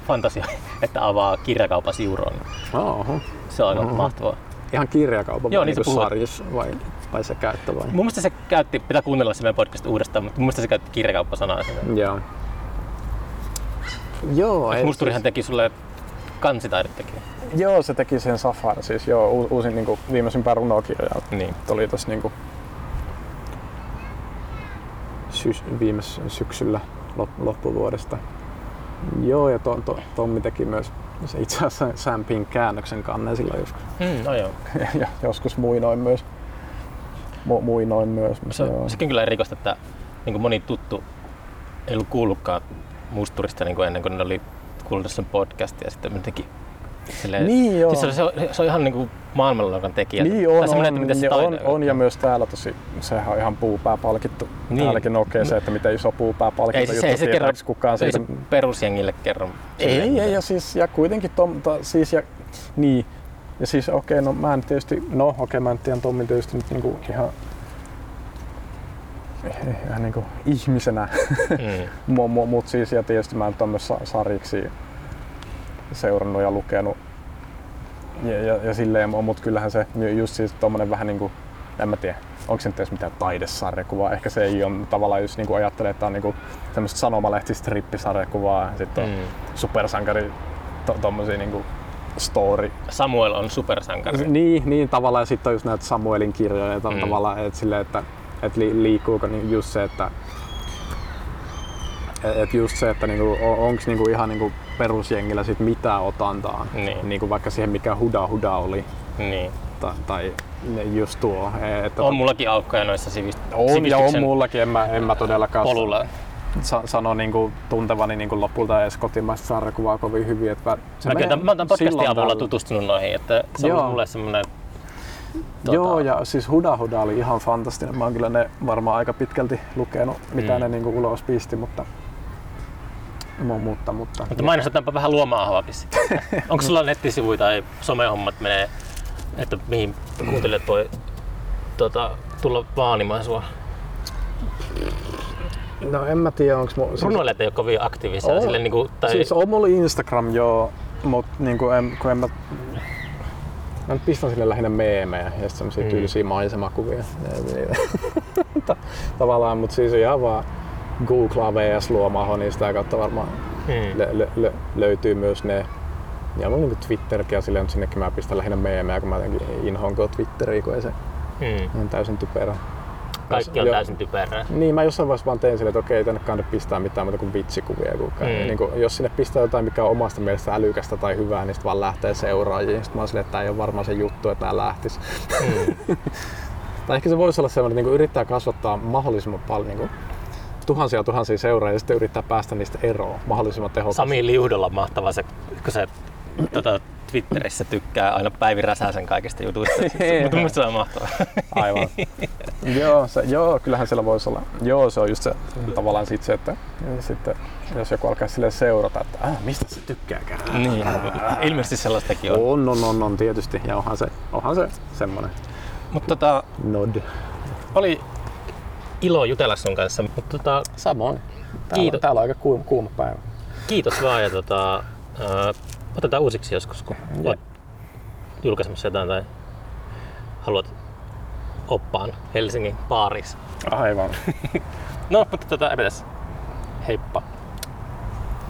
fantasia, [laughs] että avaa kirjakaupan Siuroon. Oho. Se on aika Oho. mahtavaa. Ihan kirjakaupan Joo, niin sarjissa vai, vai se käyttö vai? Mun mielestä se käytti, pitää kuunnella se meidän podcast uudestaan, mutta mun mielestä se käytti kirjakauppasanaa. siinä. Joo. Joo, Musturihan teki sulle kansitaidetekijä? siis, joo, se teki sen Safari, siis joo, uusin niinku, viimeisimpää runokirjaa. Niin. Tuli tossa niinku syys, viime sy- syksyllä lop, loppuvuodesta. Joo, ja to, to, Tommi teki myös se itse asiassa Sam Pink käännöksen kannen silloin joskus. Mm, no joo. [laughs] ja joskus muinoin myös. Mu, muinoin myös. Se, joo. sekin kyllä erikoista, että niin moni tuttu ei ollut kuullutkaan Musturista niin kuin ennen kuin ne oli kuullut sen podcastia ja sitten jotenkin silleen, Niin joo. Siis se, on, se on ihan niin kuin maailmanluokan tekijä. Niin on, on, että miten se on, taide- on, ja myös täällä tosi, sehän on ihan puupää palkittu. Niin. Täälläkin okei se, että miten iso puupää palkittu ei, se, ei se kerro, tietääks kukaan ei siitä. se perusjengille kerro. Ei, silleen, ei, ja siis, ja kuitenkin Tom, ta, siis, ja, niin, ja siis okei, no mä en tietysti, no okei, mä en tiedä Tommin tietysti nyt niinku ihan, ihan niinku ihmisenä, Mm. [laughs] Mu- mu- mut siis, ja tietysti mä en ole myös sa- sarjiksi seurannut ja lukenut. Ja, ja, ja silleen, mut kyllähän se ju- just siis tommonen vähän niinku, en mä tiedä, onko se nyt edes mitään taidesarjakuvaa. Ehkä se ei ole tavallaan, jos niinku ajattelee, että on niinku tämmöistä sanomalehtistrippisarjakuvaa, sitten on Mm. supersankari, to, tommosia niinku story. Samuel on supersankari. Niin, niin tavallaan ja sitten on just näitä Samuelin kirjoja, että mm. tavallaan, että silleen, että, että li, liikkuuko niin just se, että et just se, että niinku, onko niinku ihan niinku perusjengillä sit mitään otantaa, Niin. niinku vaikka siihen mikä huda huda oli, Niin. tai, tai just tuo. Että On mullakin aukkoja noissa sivist- on ja on mullakin, en mä, en mä todellakaan polulla. sa- sano niinku tuntevani niinku lopulta edes kotimaista sarjakuvaa kovin hyvin. Että mä, tämän, mä oon tämän podcastin avulla tällöin. tutustunut noihin, että se on Joo. mulle semmoinen Joo, ja siis Huda Huda oli ihan fantastinen. Mä oon kyllä ne varmaan aika pitkälti lukenut, mitä Mm. ne niinku ulos pisti, mutta, mu- mutta, mutta, Mutta mainostetaanpa vähän luoma-ahoakin sitten. [laughs] Onko sulla nettisivuja tai somehommat menee, että mihin kuuntelijat voi tota, tulla vaanimaan sua? No en mä tiedä, onko mun... Siis, Runoilijat ei ole kovin aktiivisia. On. Sille, niin kuin, tai, siis on mulla Instagram joo, mutta niinku en, kun en mä... Mä nyt pistän sille lähinnä meemejä ja sitten semmosia Mm. mm. tyylisiä maisemakuvia. [laughs] Ta- Tavallaan, mutta siis ihan vaan googlaa VS Luomaho, niin sitä kautta varmaan hmm. lö, lö, lö, löytyy myös ne. Ja mulla on niinku Twitterkin ja silleen, mutta sinnekin mä pistän lähinnä meemejä, kun mä jotenkin inhoan Twitteriä, kun ei se Hmm. on täysin typerä. Kaikki on täysin typerää. Niin, mä jossain vaiheessa vaan tein silleen, että okei, ei tänne kannata pistää mitään muuta kuin vitsikuvia. Kun Mm. mm. niin kuin, jos sinne pistää jotain, mikä on omasta mielestä älykästä tai hyvää, niin sitten vaan lähtee seuraajiin. Sitten mä oon silleen, että tämä ei ole varmaan se juttu, että nämä lähtis. Hmm. [laughs] Tai ehkä se voisi olla sellainen, että niin yrittää kasvattaa mahdollisimman paljon niin kuin, tuhansia tuhansia seuraajia ja sitten yrittää päästä niistä eroon mahdollisimman tehokkaasti. Sami Liudolla on mahtava se, kun se tota, Twitterissä tykkää aina Päivi Räsäsen kaikista jutuista. [laughs] Mutta mun se on mahtavaa. Aivan. [laughs] joo, se, joo, kyllähän siellä voisi olla. Joo, se on just se tavallaan sit se, että sitten, jos joku alkaa sille seurata, että äh, mistä se tykkääkään. niin, ilmeisesti sellaistakin on. On, on, on, on tietysti. Ja onhan se, onhan se semmonen Mutta tota, nod. oli ilo jutella sun kanssa. Mutta tota, Samoin. Täällä, Kiitos. täällä on aika kuuma, kuuma päivä. kiitos vaan ja tota, ää, otetaan uusiksi joskus, kun olet julkaisemassa jotain tai haluat oppaan Helsingin baarissa. Aivan. [laughs] No, mutta tota, eipä tässä. Heippa.